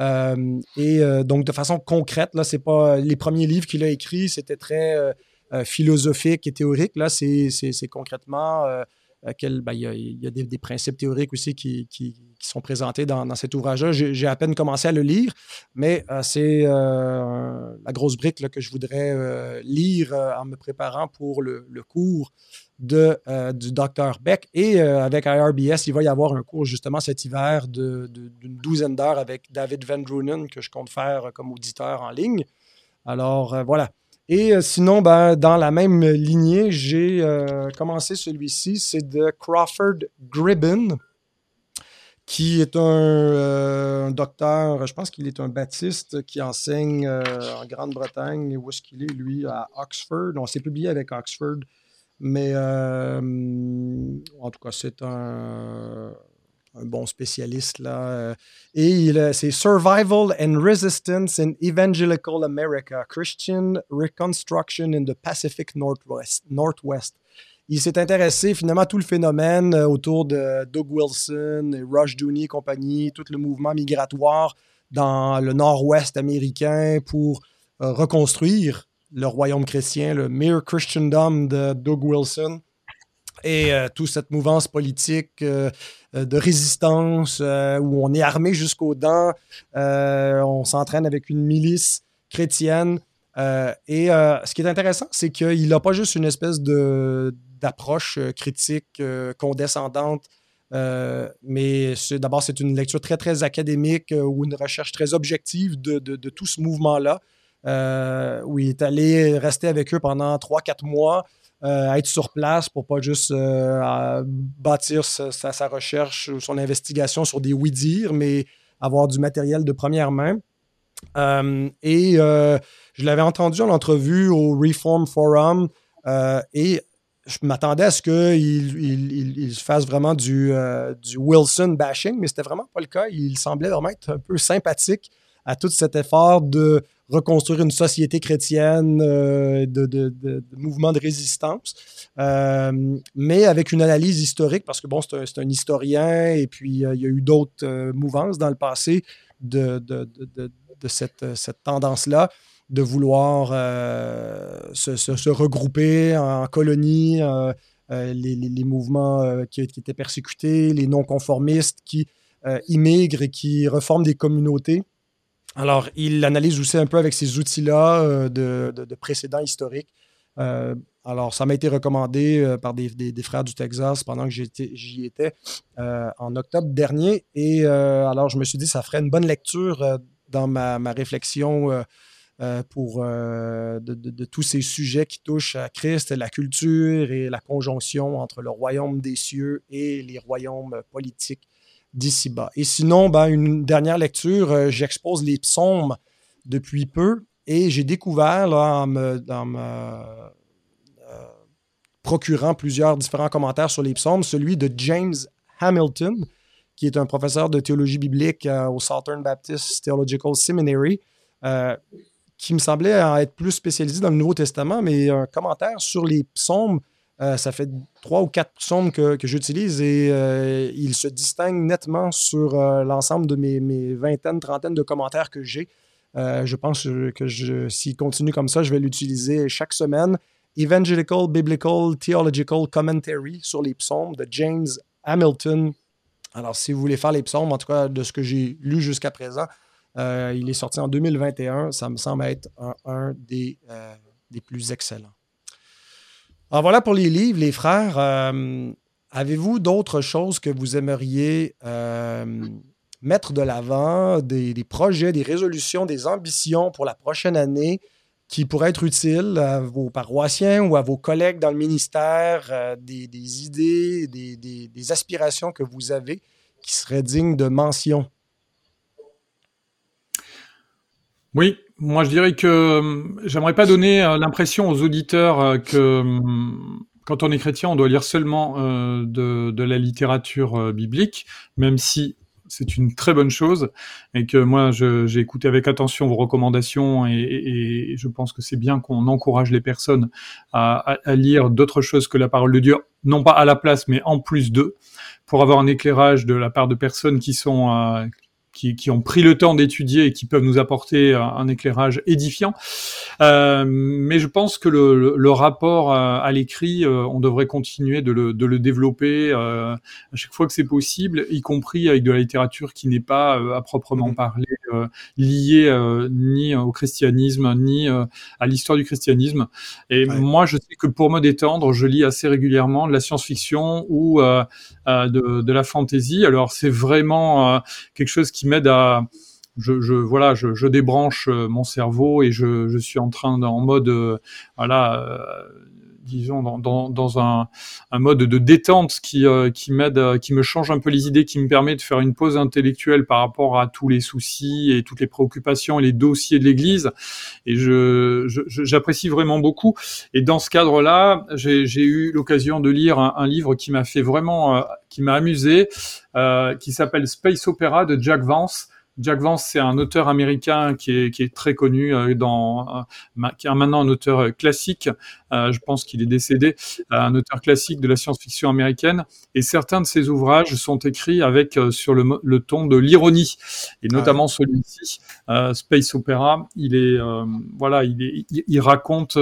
Euh, et euh, donc, de façon concrète, là, c'est pas les premiers livres qu'il a écrits, c'était très euh, philosophique et théorique. Là, c'est concrètement ben, il y a, des, principes théoriques aussi qui, sont présentés dans, cet ouvrage-là. J'ai à peine commencé à le lire, mais euh, c'est euh, la grosse brique que je voudrais euh, lire en me préparant pour le, cours du docteur Beck. Et avec IRBS, il va y avoir un cours justement cet hiver d'une douzaine d'heures avec David Van Drunen que je compte faire comme auditeur en ligne. Alors voilà. Et euh, sinon, ben, dans la même lignée, j'ai euh, commencé celui-ci. C'est de Crawford Gribben, qui est euh, un, docteur, je pense qu'il est un baptiste qui enseigne en Grande-Bretagne. Où est-ce qu'il est, lui, à Oxford? On s'est publié avec Oxford. Mais en tout cas, c'est un un bon spécialiste. Euh, et c'est Survival and Resistance in Evangelical America, Christian Reconstruction in the Pacific Northwest. Northwest. Il s'est intéressé finalement à tout le phénomène euh, autour de Doug Wilson, et Rush Dooney et compagnie, tout le mouvement migratoire dans le nord-ouest américain pour euh, reconstruire le royaume chrétien, le Mere Christendom de Doug Wilson et toute cette mouvance politique euh, de résistance euh, où on est armé jusqu'aux dents, euh, on s'entraîne avec une milice chrétienne. et ce qui est intéressant, c'est qu'il n'a pas juste une espèce d'approche critique condescendante, mais d'abord, c'est une lecture très, très académique ou une recherche très objective de, de tout ce mouvement-là, où il est allé rester avec eux pendant 3-4 mois. Euh, être sur place pour pas juste euh, bâtir sa, recherche ou son investigation sur des oui-dire, mais avoir du matériel de première main. Euh, et je l'avais entendu en entrevue au Reform Forum et je m'attendais à ce qu'il il, fasse vraiment du, du Wilson bashing, mais c'était vraiment pas le cas. Il semblait vraiment être un peu sympathique à tout cet effort de reconstruire une société chrétienne, euh, de, de, de, mouvement de résistance, euh, mais avec une analyse historique, parce que bon, c'est un, historien, et puis euh, il y a eu d'autres mouvances dans le passé de, cette, tendance-là de vouloir se, regrouper en colonies, les, les, mouvements qui, qui, étaient persécutés, les non-conformistes qui immigrent et qui reforment des communautés. Alors, il analyse aussi un peu avec ces outils-là euh, de, précédents historiques. Euh, alors, ça m'a été recommandé euh, par des, frères du Texas pendant que j'y étais en octobre dernier. Et alors, je me suis dit, ça ferait une bonne lecture dans ma, réflexion pour de, tous ces sujets qui touchent à Christ, la culture et la conjonction entre le royaume des cieux et les royaumes politiques d'ici-bas. Et sinon, ben, une dernière lecture, euh, j'expose les psaumes depuis peu et j'ai découvert, là, en me, euh, procurant plusieurs différents commentaires sur les psaumes, celui de James Hamilton, qui est un professeur de théologie biblique euh, au Southern Baptist Theological Seminary, qui me semblait être plus spécialisé dans le Nouveau Testament, mais un commentaire sur les psaumes euh, ça fait trois ou quatre psaumes que, j'utilise et euh, il se distingue nettement sur euh, l'ensemble de mes, vingtaines, trentaines de commentaires que j'ai. je pense que s'il continue comme ça, je vais l'utiliser chaque semaine. Evangelical Biblical Theological Commentary sur les psaumes de James Hamilton. Alors, si vous voulez faire les psaumes, en tout cas de ce que j'ai lu jusqu'à présent, il est sorti en 2021. Ça me semble être un, des, des plus excellents. Alors voilà pour les livres, les frères. Euh, avez-vous d'autres choses que vous aimeriez euh, mettre de l'avant, des, projets, des résolutions, des ambitions pour la prochaine année qui pourraient être utiles à vos paroissiens ou à vos collègues dans le ministère, euh, des, idées, des, aspirations que vous avez qui seraient dignes de mention? Oui, moi je dirais que euh, j'aimerais pas donner euh, l'impression aux auditeurs que quand on est chrétien, on doit lire seulement de, la littérature biblique, même si c'est une très bonne chose et que moi j'ai écouté avec attention vos recommandations et, je pense que c'est bien qu'on encourage les personnes à, lire d'autres choses que la parole de Dieu, non pas à la place mais en plus d'eux, pour avoir un éclairage de la part de personnes qui sont euh, qui, ont pris le temps d'étudier et qui peuvent nous apporter un, éclairage édifiant. Euh, mais je pense que le, rapport à, l'écrit, euh, on devrait continuer de le, développer euh, à chaque fois que c'est possible, y compris avec de la littérature qui n'est pas à proprement mm-hmm. parler liée ni au christianisme ni à l'histoire du christianisme. Et moi, je sais que pour me détendre, je lis assez régulièrement de la science-fiction ou de, de, la fantasy. Alors c'est vraiment quelque chose qui m'aide à je, voilà, je, débranche euh, mon cerveau et je, je suis en train en mode euh, voilà euh, disons dans, dans, dans un, un, mode de détente qui, qui m'aide, qui me change un peu les idées, qui me permet de faire une pause intellectuelle par rapport à tous les soucis et toutes les préoccupations et les dossiers de l'Église. Et je, j'apprécie vraiment beaucoup. Et dans ce cadre-là, j'ai, eu l'occasion de lire un, un livre qui m'a fait vraiment, qui m'a amusé, qui s'appelle Space Opera de Jack Vance. Jack Vance, c'est un auteur américain qui est, qui est très connu euh, dans, euh, qui est maintenant un auteur euh, classique. je pense qu'il est décédé, un auteur classique de la science-fiction américaine. Et certains de ses ouvrages sont écrits avec sur le, le ton de l'ironie, et notamment celui-ci, Space Opera. Il est, voilà, il, est, il raconte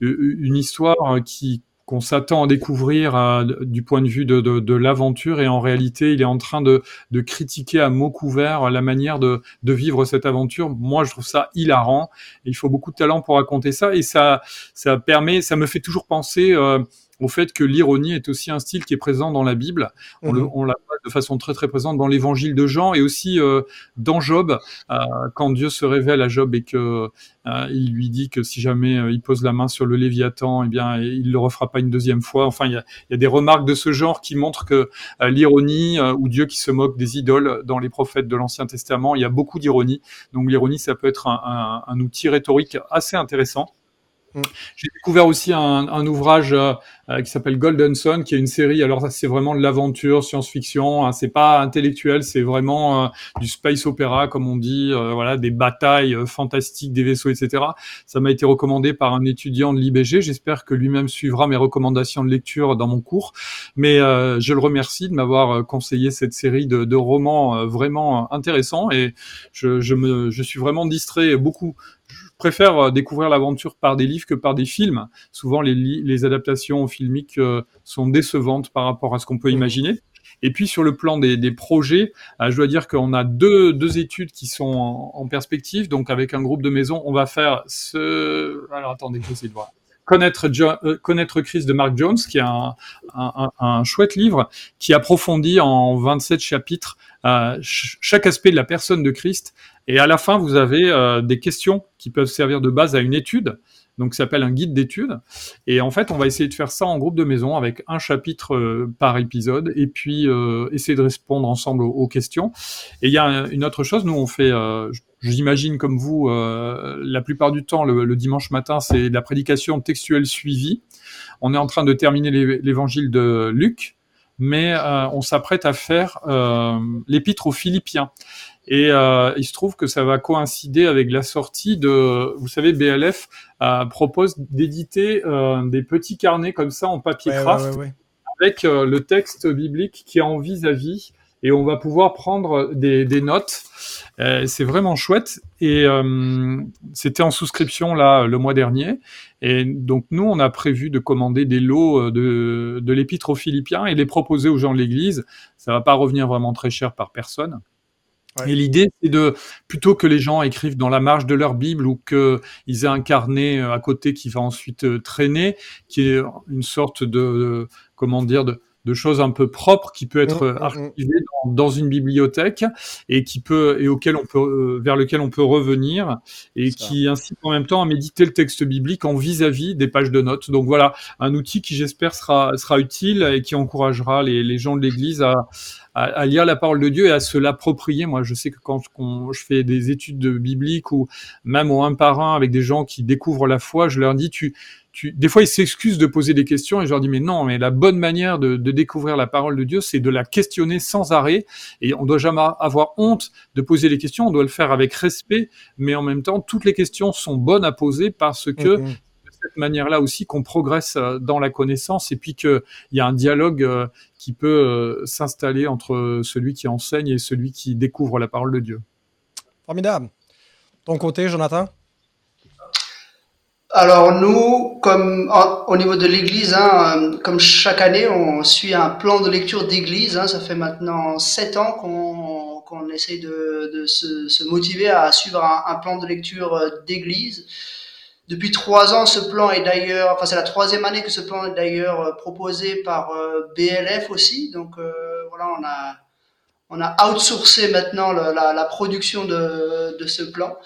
une histoire qui qu'on s'attend à découvrir du point de vue de, de, de l'aventure et en réalité il est en train de, de critiquer à mots couverts la manière de, de, vivre cette aventure. Moi je trouve ça hilarant. Il faut beaucoup de talent pour raconter ça et ça ça permet, ça me fait toujours penser euh, au fait que l'ironie est aussi un style qui est présent dans la Bible. On, le, mhm. on l'a de façon très très présente dans l'évangile de Jean et aussi euh, dans Job, euh, quand Dieu se révèle à Job et que euh, il lui dit que si jamais il pose la main sur le Léviathan, eh bien il le refera pas une deuxième fois. Enfin, il y a, y a, des remarques de ce genre qui montrent que l'ironie ou Dieu qui se moque des idoles dans les prophètes de l'Ancien Testament, il y a beaucoup d'ironie. Donc l'ironie, ça peut être un, un, un outil rhétorique assez intéressant. Mm. J'ai découvert aussi un, un ouvrage euh, euh, qui s'appelle Golden Sun, qui est une série. Alors ça, c'est vraiment de l'aventure, science-fiction. Hein, c'est pas intellectuel, c'est vraiment euh, du space opéra, comme on dit. voilà, des batailles fantastiques, des vaisseaux, etc. Ça m'a été recommandé par un étudiant de l'IBG. J'espère que lui-même suivra mes recommandations de lecture dans mon cours. Mais je le remercie de m'avoir conseillé cette série de, de romans vraiment intéressants et je, je, me, je suis vraiment distrait beaucoup préfère euh, découvrir l'aventure par des livres que par des films. Souvent, les, les adaptations filmiques euh, sont décevantes par rapport à ce qu'on peut imaginer. Et puis sur le plan des, des projets, euh, je dois dire qu'on a deux, deux études qui sont en, perspective. Donc avec un groupe de maison, on va faire ce... Alors attendez, je de voir. Connaître, Connaître Christ de Mark Jones, qui est un, un, un, chouette livre qui approfondit en 27 chapitres euh, chaque aspect de la personne de Christ. Et à la fin, vous avez euh, des questions qui peuvent servir de base à une étude. Donc, ça s'appelle un guide d'études. Et en fait, on va essayer de faire ça en groupe de maison avec un chapitre euh, par épisode et puis essayer de répondre ensemble aux, questions. Et il y a une autre chose, nous on fait, j'imagine comme vous, la plupart du temps, le, le dimanche matin, c'est la prédication textuelle suivie. On est en train de terminer l'évangile de Luc mais euh, on s'apprête à faire euh, l'épître aux Philippiens. Et euh, il se trouve que ça va coïncider avec la sortie de, vous savez, BLF propose d'éditer des petits carnets comme ça en papier craft avec le texte biblique qui est en vis-à-vis et on va pouvoir prendre des, des notes. Euh, c'est vraiment chouette et euh, c'était en souscription là le mois dernier et donc nous on a prévu de commander des lots euh, de, de l'épître aux Philippiens et les proposer aux gens de l'Église. Ça va pas revenir vraiment très cher par personne. Et l'idée, c'est de plutôt que les gens écrivent dans la marge de leur Bible ou qu'ils aient un carnet à côté qui va ensuite traîner, qui est une sorte de, comment dire de de choses un peu propres qui peut être Mm, mm, mm. archivé dans, dans une bibliothèque et qui peut et auquel on peut euh, vers lequel on peut revenir et qui incite en même temps à méditer le texte biblique en vis-à-vis des pages de notes. Donc voilà, un outil qui j'espère sera sera utile et qui encouragera les, les gens de l'Église à, à, à lire la parole de Dieu et à se l'approprier. Moi, je sais que quand on- je fais des études de bibliques ou même au un par un avec des gens qui découvrent la foi, je leur dis tu tu, des fois, ils s'excusent de poser des questions et je leur dis, mais non, mais la bonne manière de, de découvrir la parole de Dieu, c'est de la questionner sans arrêt. Et on doit jamais avoir honte de poser les questions. On doit le faire avec respect, mais en même temps, toutes les questions sont bonnes à poser parce que de cette manière-là aussi qu'on progresse euh, dans la connaissance et puis qu'il y a un dialogue euh, qui peut euh, s'installer entre celui qui enseigne et celui qui découvre la parole de Dieu. Formidable. Ton côté, Jonathan? Alors nous, comme au niveau de l'Église, hein, euh, comme chaque année, on suit un plan de lecture d'Église. hein. ça fait maintenant sept ans qu'on qu'on essaye de, de se, motiver à suivre un, plan de lecture euh, d'Église. Depuis trois ans, ce plan est d'ailleurs, enfin c'est la troisième année que ce plan est d'ailleurs euh, proposé par BLF aussi. Donc voilà, on a on a outsourcé maintenant la, la production de, de ce plan.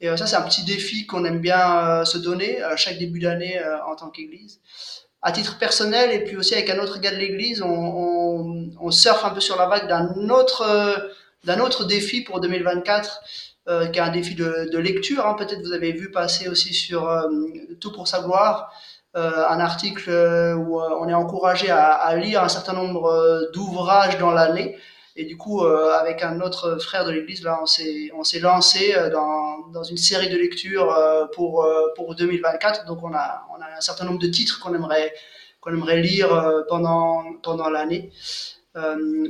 Et euh, ça, c'est un petit défi qu'on aime bien euh, se donner à chaque début d'année euh, en tant qu'Église. À titre personnel, et puis aussi avec un autre gars de l'Église, on, surfe un peu sur la vague d'un autre, euh, d'un autre défi pour 2024, euh, qui est un défi de, lecture. Hein. Peut-être vous avez vu passer aussi sur euh, Tout pour sa gloire, euh, un article euh, où euh, on est encouragé à, lire un certain nombre euh, d'ouvrages dans l'année. Et du coup, euh, avec un autre frère de l'Église, là, on s'est lancé euh, dans, dans une série de lectures euh, pour pour 2024. Donc, on a on a un certain nombre de titres qu'on aimerait qu'on aimerait lire pendant pendant l'année.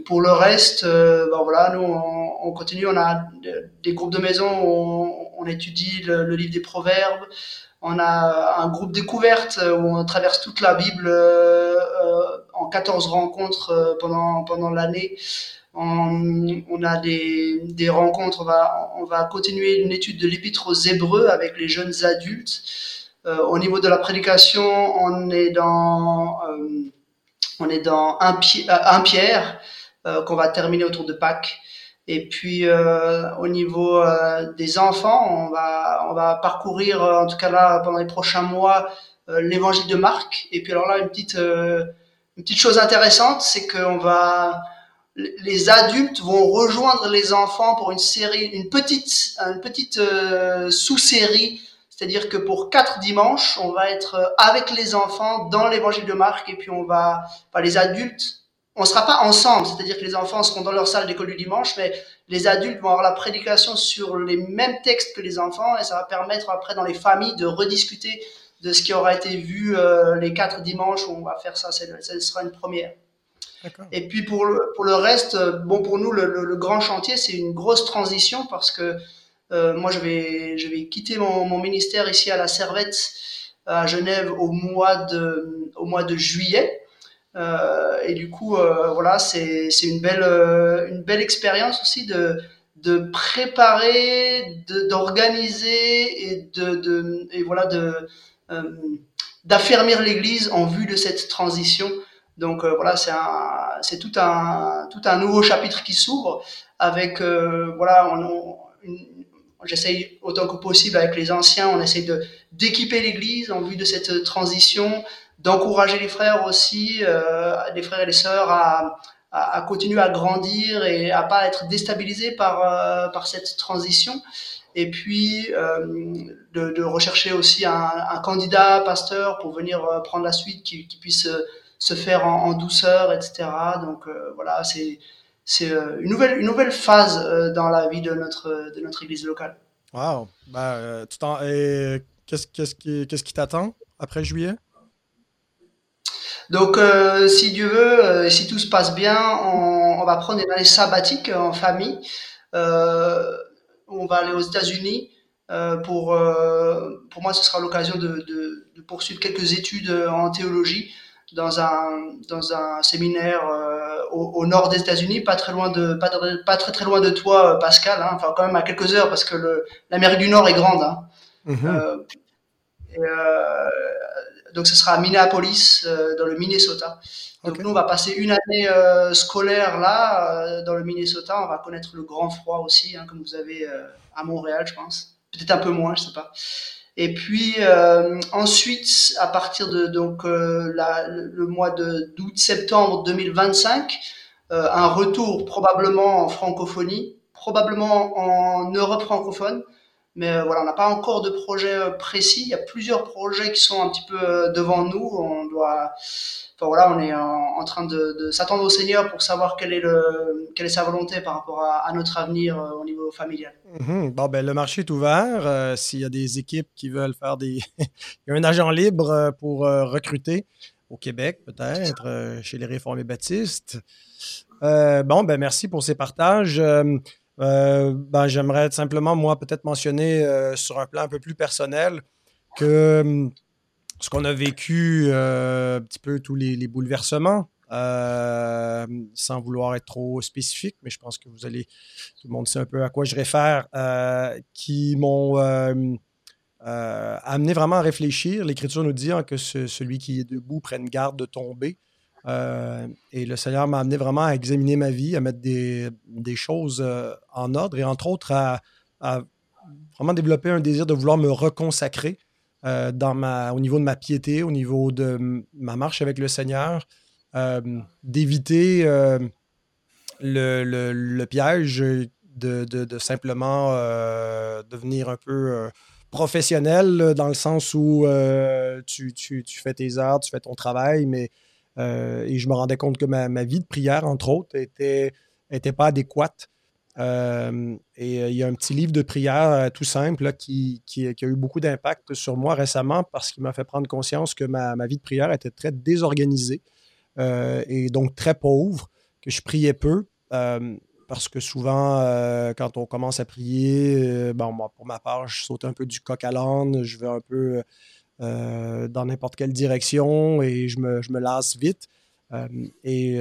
Pour le reste, ben voilà, nous on, on continue. On a de- des groupes de maison où on, étudie le, le livre des Proverbes. On a un groupe découverte où on traverse toute la Bible en 14 rencontres pendant pendant l'année. On, a des, rencontres, on va, on va continuer une étude de l'épître aux Hébreux avec les jeunes adultes. Euh, au niveau de la prédication, on est dans, euh, euh, un Pierre qu'on va terminer autour de Pâques. Et puis au niveau des enfants, on va, parcourir, en tout cas là, pendant les prochains mois, l'évangile de Marc. Et puis alors là, une petite, une petite chose intéressante, c'est qu'on va les adultes vont rejoindre les enfants pour une série, une petite, une petite euh, sous-série. C'est-à-dire que pour quatre dimanches, on va être avec les enfants dans l'évangile de Marc et puis on va, enfin, les adultes, on sera pas ensemble. C'est-à-dire que les enfants seront dans leur salle d'école du dimanche, mais les adultes vont avoir la prédication sur les mêmes textes que les enfants et ça va permettre après dans les familles de rediscuter de ce qui aura été vu euh, les quatre dimanches où on va faire ça. Ce sera une première. Et puis pour le, pour le reste, euh, bon pour nous le, le, grand chantier c'est une grosse transition parce que euh, moi je vais je vais quitter mon, mon ministère ici à la Servette à Genève au mois de au mois de juillet Euh, et du coup euh, voilà c'est une belle euh, une belle expérience aussi de de préparer d'organiser et de, de et voilà de euh, d'affermir l'Église en vue de cette transition. Donc euh, voilà, c'est un, c'est tout un, tout un nouveau chapitre qui s'ouvre avec euh, voilà, j'essaye autant que possible avec les anciens, on essaye de d'équiper l'Église en vue de cette transition, d'encourager les frères aussi, euh, les frères et les sœurs à, à, continuer à grandir et à pas être déstabilisés par par cette transition. Et puis de, rechercher aussi un, candidat pasteur pour venir prendre la suite, qui, puisse se faire en, en douceur, etc. Donc euh, voilà, c'est c'est euh, une nouvelle une nouvelle phase euh, dans la vie de notre de notre église locale. Wow. Ben, tu t'en- et qu'est-ce, qu'est-ce qui, qu'est-ce qui t'attend après juillet? Donc euh, si Dieu veut, euh, si tout se passe bien, on, on va prendre une année sabbatique en famille. Euh, on va aller aux États-Unis. Pour pour moi, ce sera l'occasion de, de, de poursuivre quelques études en théologie dans un dans un séminaire euh, au, au nord des États-Unis, pas très loin de pas, de- pas très très loin de toi, Pascal. Hein, enfin quand même à quelques heures parce que l'Amérique du Nord est grande. Hein. Mhm. Euh, donc ce sera à Minneapolis, dans le Minnesota. Donc nous, on va passer une année scolaire là, dans le Minnesota. On va connaître le grand froid aussi, hein, comme vous avez à Montréal, je pense. Peut-être un peu moins, je sais pas. Et puis euh, ensuite, à partir de donc euh, le mois d'août-septembre 2025, euh, un retour probablement en francophonie, probablement en Europe francophone. Mais voilà, on n'a pas encore de projet précis. Il y a plusieurs projets qui sont un petit peu devant nous. On doit voilà, on est en, train de, s'attendre au Seigneur pour savoir quelle est, sa volonté par rapport à, notre avenir euh, au niveau familial. Mhm. Bon, ben, le marché est ouvert. Euh, s'il y a des équipes qui veulent faire des. *laughs* Il y a un agent libre euh, pour recruter au Québec, peut-être, chez les réformés baptistes. bon, ben, merci pour ces partages. Ben, j'aimerais simplement, moi, peut-être mentionner sur un plan un peu plus personnel que ce qu'on a vécu euh, un petit peu tous les, bouleversements, euh, sans vouloir être trop spécifique, mais je pense que vous allez, tout le monde sait un peu à quoi je réfère, euh, qui m'ont amené vraiment à réfléchir. L'Écriture nous dit hein, que celui qui est debout prenne garde de tomber. Et le Seigneur m'a amené vraiment à examiner ma vie, à mettre des, choses en ordre et entre autres à, vraiment développer un désir de vouloir me reconsacrer euh, dans ma, au niveau de ma piété, au niveau de ma marche avec le Seigneur, euh, d'éviter euh, le, piège de, simplement devenir un peu professionnel dans le sens où tu, fais tes heures, tu fais ton travail, mais et je me rendais compte que ma, ma vie de prière, entre autres, était, était pas adéquate. Euh, et euh, il y a un petit livre de prière euh, tout simple qui, a eu beaucoup d'impact sur moi récemment parce qu'il m'a fait prendre conscience que ma, vie de prière était très désorganisée et donc très pauvre, que je priais peu. parce que souvent, quand on commence à prier, bon, moi, pour ma part, je saute un peu du coq à l'âne, je vais un peu dans n'importe quelle direction et je me, je me lasse vite. et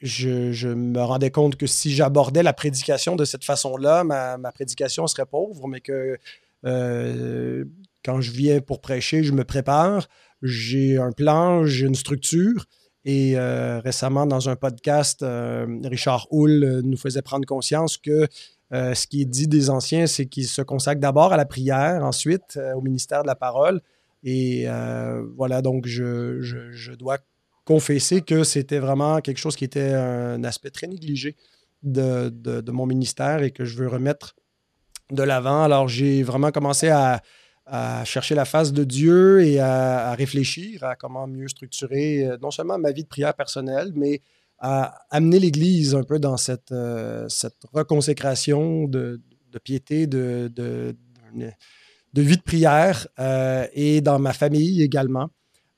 je, me rendais compte que si j'abordais la prédication de cette façon-là, ma, prédication serait pauvre, mais que euh, quand je viens pour prêcher, je me prépare, j'ai un plan, j'ai une structure. Et euh, récemment, dans un podcast, euh, Richard Hull nous faisait prendre conscience que ce qui est dit des anciens, c'est qu'ils se consacrent d'abord à la prière, ensuite au ministère de la parole. Et voilà, donc je, je dois confesser que c'était vraiment quelque chose qui était un aspect très négligé de, mon ministère et que je veux remettre de l'avant. Alors, j'ai vraiment commencé à, chercher la face de Dieu et à, réfléchir à comment mieux structurer euh, non seulement ma vie de prière personnelle, mais à amener l'Église un peu dans cette, euh, cette reconsécration de, piété, de, de, vie de prière euh, et dans ma famille également.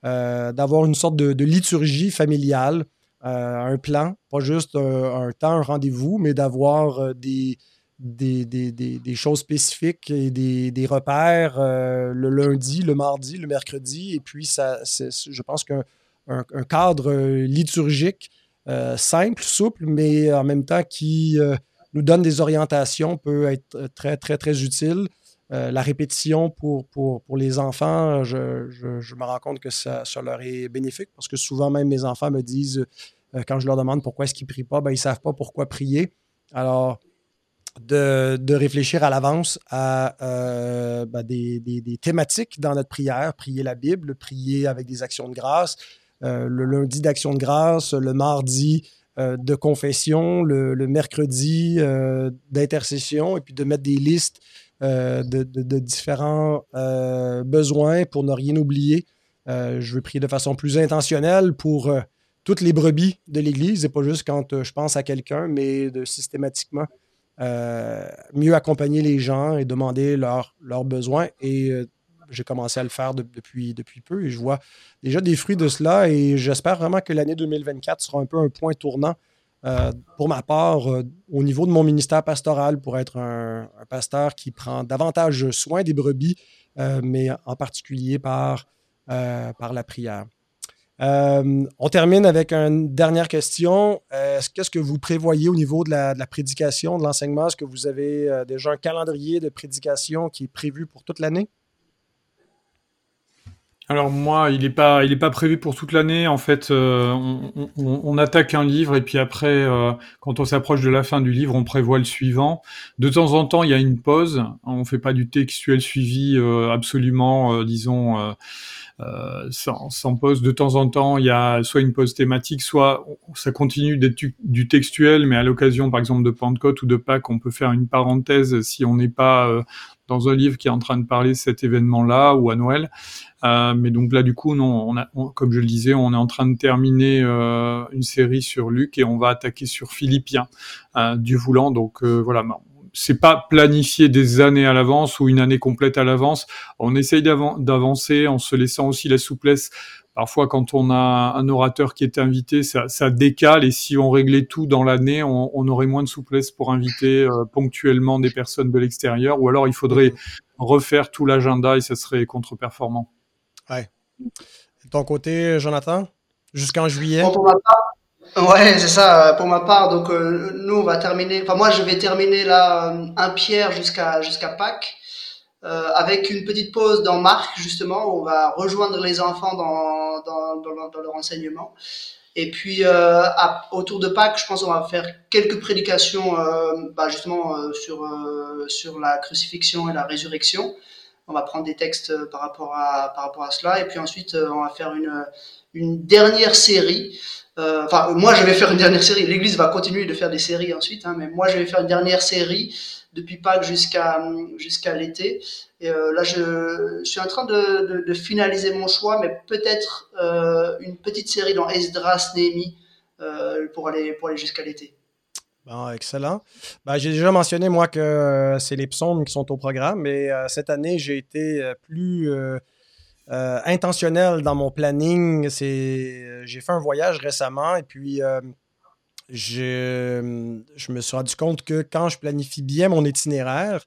Euh, d'avoir une sorte de, liturgie familiale, euh, un plan, pas juste un, temps, un rendez-vous, mais d'avoir euh, des, des, choses spécifiques et des, repères le lundi, le mardi, le mercredi. Et puis, ça, je pense qu'un cadre liturgique simple, souple, mais en même temps qui nous donne des orientations peut être très, très, très utile. Euh, la répétition pour, pour, les enfants, je, me rends compte que ça, leur est bénéfique parce que souvent même mes enfants me disent, euh, quand je leur demande pourquoi est-ce qu'ils ne prient pas, ben, ils ne savent pas pourquoi prier. Alors, de, de réfléchir à l'avance à euh, ben, des, des, des, thématiques dans notre prière, prier la Bible, prier avec des actions de grâce, le lundi d'action de grâce, le mardi de confession, le, le mercredi d'intercession, et puis de mettre des listes euh, de, différents euh, besoins pour ne rien oublier. Euh, je veux prier de façon plus intentionnelle pour toutes les brebis de l'Église et pas juste quand je pense à quelqu'un, mais de systématiquement mieux accompagner les gens et demander leurs besoins. Et j'ai commencé à le faire depuis, depuis peu et je vois déjà des fruits de cela et j'espère vraiment que l'année 2024 sera un peu un point tournant euh, pour ma part, euh, au niveau de mon ministère pastoral, pour être un, pasteur qui prend davantage soin des brebis, euh, mais en particulier par, par la prière. on termine avec une dernière question. Qu'est-ce que vous prévoyez au niveau de la, de la prédication, de l'enseignement? Est-ce que vous avez déjà un calendrier de prédication qui est prévu pour toute l'année? Alors moi, il n'est pas, il est pas prévu pour toute l'année. En fait, euh, on, attaque un livre et puis après, euh, quand on s'approche de la fin du livre, on prévoit le suivant. De temps en temps, il y a une pause. On fait pas du textuel suivi euh, absolument, disons. Sans, sans, pause. De temps en temps, il y a soit une pause thématique, soit ça continue d'être du textuel, mais à l'occasion, par exemple, de Pentecôte ou de Pâques, on peut faire une parenthèse si on n'est pas dans un livre qui est en train de parler de cet événement-là ou à Noël. Euh, mais donc là, du coup, non, on a, comme je le disais, on est en train de terminer euh, une série sur Luc et on va attaquer sur Philippien euh, du voulant. Donc euh, voilà, c'est pas planifié des années à l'avance ou une année complète à l'avance. On essaye d'avancer en se laissant aussi la souplesse Parfois, quand on a un orateur qui est invité, ça, ça décale et si on réglait tout dans l'année, on, on, aurait moins de souplesse pour inviter euh, ponctuellement des personnes de l'extérieur ou alors il faudrait refaire tout l'agenda et ça serait contre-performant. Ouais. De ton côté, Jonathan, jusqu'en juillet? Ouais, c'est ça. Pour ma part, donc euh, nous on va terminer. Enfin moi je vais terminer là un pierre jusqu'à jusqu'à Pâques. Euh, avec une petite pause dans Marc, justement, où on va rejoindre les enfants dans, dans, leur enseignement. Et puis, euh, autour de Pâques, je pense qu'on va faire quelques prédications, euh, bah, justement, euh, sur, euh, sur la crucifixion et la résurrection. On va prendre des textes par rapport à, par rapport à cela. Et puis ensuite, on va faire une, une dernière série. Enfin, moi, je vais faire une dernière série. L'Église va continuer de faire des séries ensuite, hein, mais moi, je vais faire une dernière série depuis Pâques jusqu'à jusqu'à l'été. Et euh, là, je, suis en train de, finaliser mon choix, mais peut-être euh, une petite série dans Esdras, Néhémie, euh, pour aller, pour aller jusqu'à l'été. Excellent. Ben, j'ai déjà mentionné, moi, que c'est les psaumes qui sont au programme, mais cette année, j'ai été plus intentionnel dans mon planning. J'ai fait un voyage récemment et puis je, je, me suis rendu compte que quand je planifie bien mon itinéraire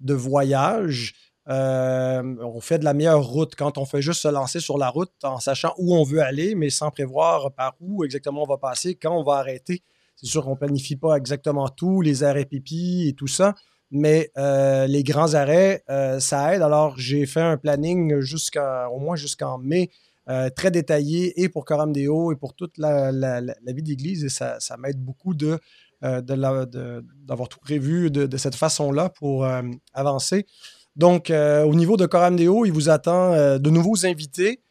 de voyage, euh, on fait de la meilleure route quand on fait juste se lancer sur la route en sachant où on veut aller, mais sans prévoir par où exactement on va passer, quand on va arrêter. C'est sûr qu'on ne planifie pas exactement tout, les arrêts pipi et tout ça, mais euh, les grands arrêts, euh, ça aide. Alors, j'ai fait un planning jusqu'à, au moins jusqu'en mai euh, très détaillé et pour Coram Deo et pour toute la, vie d'Église. Et ça, m'aide beaucoup de, d'avoir tout prévu de, cette façon-là pour avancer. Donc, au niveau de Coram Deo, il vous attend de nouveaux invités.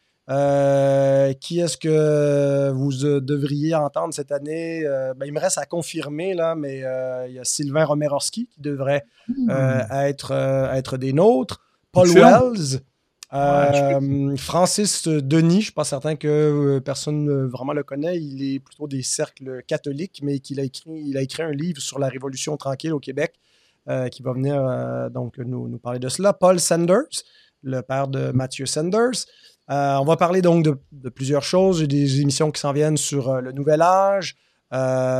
Qui est-ce que vous devriez entendre cette année? Ben, il me reste à confirmer, là, mais il y a Sylvain Romerowski qui devrait hmm. être, être des nôtres. Paul Wells, euh, Francis Denis, je ne suis pas certain que euh, personne vraiment le connaît. Il est plutôt des cercles catholiques, mais qu'il a écrit, il a écrit un livre sur la Révolution tranquille au Québec euh, qui va venir donc nous, nous, parler de cela. Paul Sanders, le père de Matthew Sanders. On va parler donc de, plusieurs choses. J'ai des émissions qui s'en viennent sur le Nouvel Âge,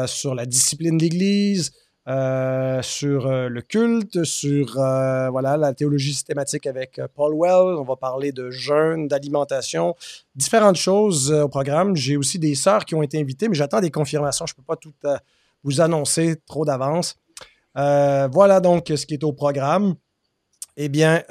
sur la discipline d'Église, euh, sur euh, le culte, sur euh, voilà, la théologie systématique avec Paul Well. On va parler de jeûne, d'alimentation, différentes choses au programme. J'ai aussi des sœurs qui ont été invitées, mais j'attends des confirmations. Je ne peux pas tout vous annoncer trop d'avance. voilà donc ce qui est au programme. Eh bien,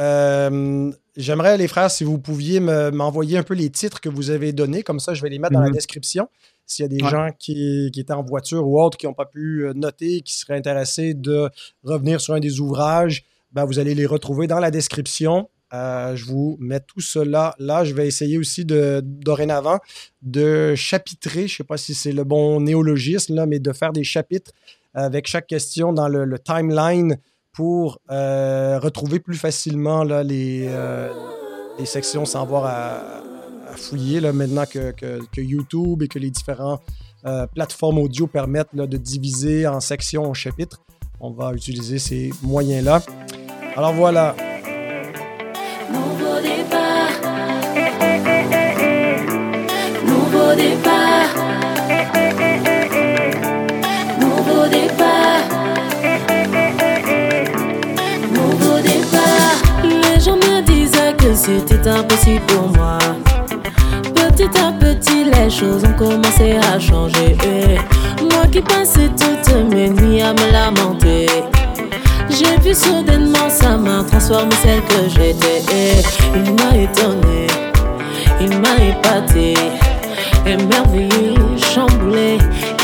j'aimerais, les frères, si vous pouviez m'envoyer un peu les titres que vous avez donnés. Comme ça, je vais les mettre dans la mhm. description. S'il y a des gens qui, étaient en voiture ou autres qui n'ont pas pu euh, noter, qui seraient intéressés de revenir sur un des ouvrages, ben, vous allez les retrouver dans la description. Euh, je vous mets tout cela là. Je vais essayer aussi de, dorénavant de chapitrer, je ne sais pas si c'est le bon néologisme, là, mais de faire des chapitres avec chaque question dans le, timeline pour euh, retrouver plus facilement là, les, les sections sans avoir à, fouiller là, maintenant que, YouTube et que les différentes euh, plateformes audio permettent de diviser en sections, en chapitres. On va utiliser ces moyens-là. Alors voilà. Nouveau départ. Nouveau départ. C'était impossible pour moi petit à petit, les choses ont commencé à changer. Moi qui passais toutes mes nuits à me lamenter. J'ai vu soudainement sa main transformer celle que j'étais. Il m'a étonné, il m'a épaté, émerveillé, chamboulé.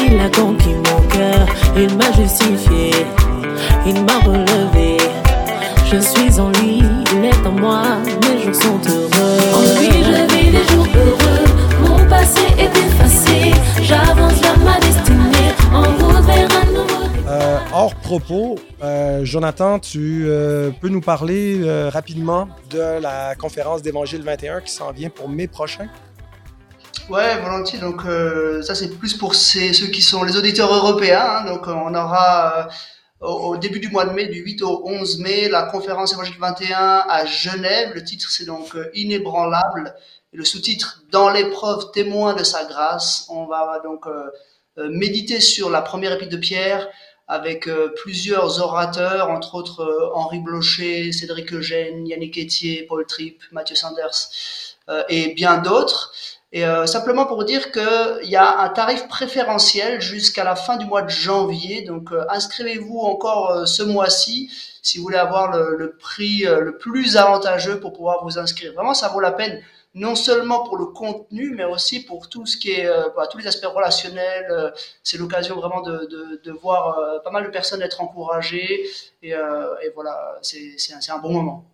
Il a conquis mon cœur, il m'a justifié, il m'a relevé. Je suis en lui, il est en moi, mes jours sont heureux. En lui, je vis des jours heureux, mon passé est effacé, j'avance vers ma destinée, en route vers un nouveau. Euh, hors propos, euh, Jonathan, tu euh, peux nous parler euh, rapidement de la conférence d'Évangile 21 qui s'en vient pour mai prochain? Ouais, volontiers. Donc euh, ça c'est plus pour ces- ceux qui sont les auditeurs européens. hein. Donc euh, on aura euh, au, début du mois de mai, du 8 au 11 mai, la conférence évangile 21 à Genève. Le titre c'est donc euh, Inébranlable. Et le sous-titre Dans l'épreuve témoin de sa grâce. On va donc euh, euh, méditer sur la première épître de Pierre avec plusieurs orateurs, entre autres Henri Blocher, Cédric Eugène, Yannick Etier, Paul Tripp, Mathieu Sanders et bien d'autres. Et euh, simplement pour dire qu'il y a un tarif préférentiel jusqu'à la fin du mois de janvier. Donc euh, inscrivez-vous encore euh, ce mois-ci si vous voulez avoir le, prix euh, le plus avantageux pour pouvoir vous inscrire. Vraiment, ça vaut la peine, non seulement pour le contenu, mais aussi pour tout ce qui est, bah, tous les aspects relationnels. C'est l'occasion vraiment de, de, de voir pas mal de personnes être encouragées. Et, et voilà, c'est un, un bon moment.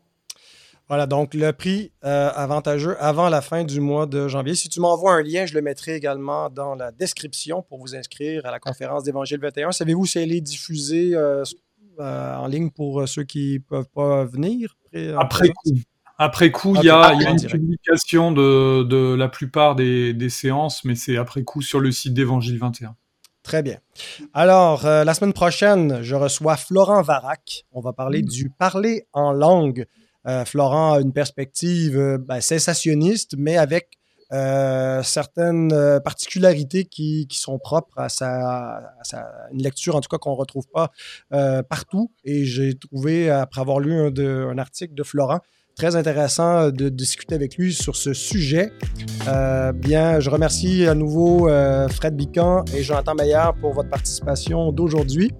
Voilà, donc le prix euh, avantageux avant la fin du mois de janvier. Si tu m'envoies un lien, je le mettrai également dans la description pour vous inscrire à la conférence d'Évangile 21. Savez-vous si elle est diffusée euh, euh, en ligne pour ceux qui ne peuvent pas venir? Après, coup. Après coup, il y a, y une direct. publication de, de la plupart des, des séances, mais c'est après coup sur le site d'Évangile 21. Très bien. Alors, euh, la semaine prochaine, je reçois Florent Varac. On va parler du parler en langue. Euh, Florent a une perspective euh, ben, sensationniste, mais avec euh, certaines euh, particularités qui, qui sont propres à sa, à sa- une lecture, en tout cas qu'on ne retrouve pas euh, partout. Et j'ai trouvé, après avoir lu un, de- un article de Florent, très intéressant de discuter avec lui sur ce sujet. Euh, bien, je remercie à nouveau euh, Fred Bican et Jonathan Meillard pour votre participation d'aujourd'hui.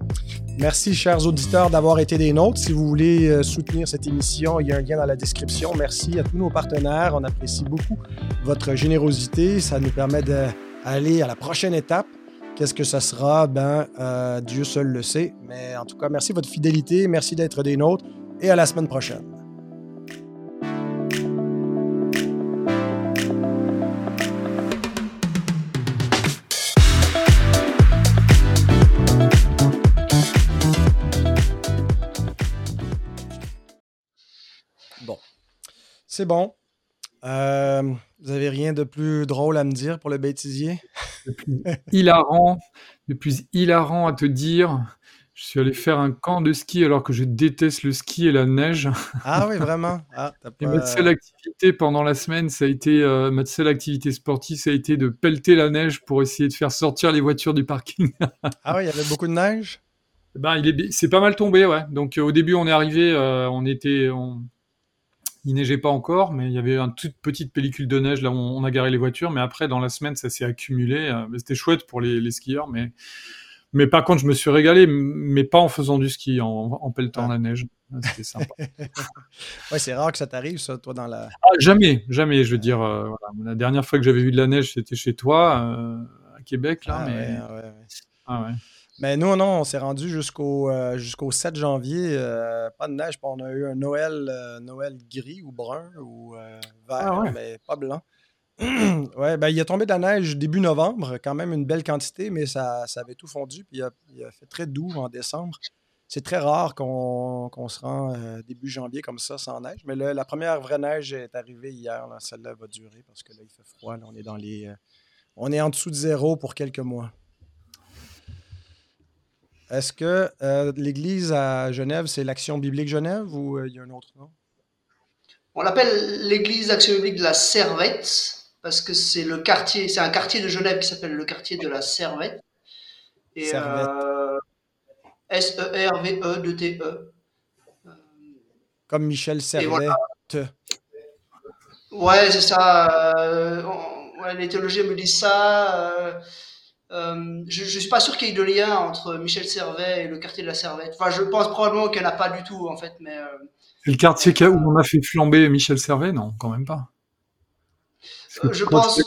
Merci, chers auditeurs, d'avoir été des nôtres. Si vous voulez euh, soutenir cette émission, il y a un lien dans la description. Merci à tous nos partenaires. On apprécie beaucoup votre générosité. Ça nous permet d'aller à la prochaine étape. Qu'est-ce que ça sera? Ben, Dieu seul le sait. Mais en tout cas, merci de votre fidélité. Merci d'être des nôtres. Et à la semaine prochaine. C'est bon. Euh, vous avez rien de plus drôle à me dire pour le bêtisier? Plus hilarant, le plus hilarant à te dire, je suis allé faire un camp de ski alors que je déteste le ski et la neige. Ah oui, vraiment? Ah, Et ma seule activité pendant la semaine, ça a été euh, ma seule activité sportive, ça a été de pelleter la neige pour essayer de faire sortir les voitures du parking. Ah oui, il y avait beaucoup de neige? Ben, il est, c'est pas mal tombé, ouais. Donc euh, au début, on est arrivé, euh, on était, on, il neigeait pas encore, mais il y avait une toute petite pellicule de neige là où on, a garé les voitures. Mais après, dans la semaine, ça s'est accumulé. euh, c'était chouette pour les, les skieurs, mais mais par contre, je me suis régalé, mais pas en faisant du ski, en, en pelletant Ah. la neige. Ah, C'était sympa. *laughs* Ouais, c'est rare que ça t'arrive, ça, toi, dans la. Ah, jamais, jamais. Je veux dire, euh, voilà. la dernière fois que j'avais vu de la neige, c'était chez toi, euh, à Québec, là. Ah, mais ouais, ouais, ouais. ah ouais. Mais nous, non, on s'est rendu jusqu'au euh, jusqu'au 7 janvier. euh, pas de neige, on a eu un Noël, euh, Noël gris ou brun ou euh, vert, Ah ouais. mais pas blanc. *clears throat* ouais, ben, il a tombé de la neige début novembre, quand même une belle quantité, mais ça, ça avait tout fondu, puis il a, il a fait très doux en décembre. C'est très rare qu'on se rend euh, début janvier comme ça sans neige, mais là, la première vraie neige est arrivée hier. là. Celle-là va durer parce que là, il fait froid. là. on est dans les. euh, on est en dessous de zéro pour quelques mois. Est-ce que euh, l'Église à Genève, c'est l'Action biblique Genève ou euh, il y a un autre nom? On l'appelle l'église d'action biblique de la Servette parce que c'est le quartier, c'est un quartier de Genève qui s'appelle le quartier de la Servette. Et Servette. euh, S-E-R-V-E-D-T-E. Comme Michel Servet. voilà. te. Ouais, c'est ça. on- ouais, les théologiens me disent ça. Euh, je ne suis pas sûr qu'il y ait de lien entre Michel Servet et le quartier de la Servette. Enfin, je pense probablement qu'il n'y en a pas du tout, en fait. Mais euh, le quartier où on a fait flamber Michel Servet? Non, quand même pas. Euh, je pense,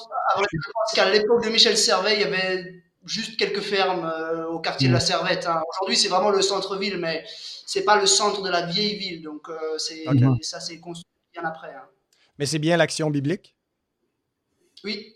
qu'à l'époque de Michel Servet, il y avait juste quelques fermes euh, au quartier de la mm. Servette. Hein. Aujourd'hui, c'est vraiment le centre-ville, mais c'est pas le centre de la vieille ville. Donc, euh, ça, c'est construit bien après. Hein. Mais c'est bien l'action biblique? Oui.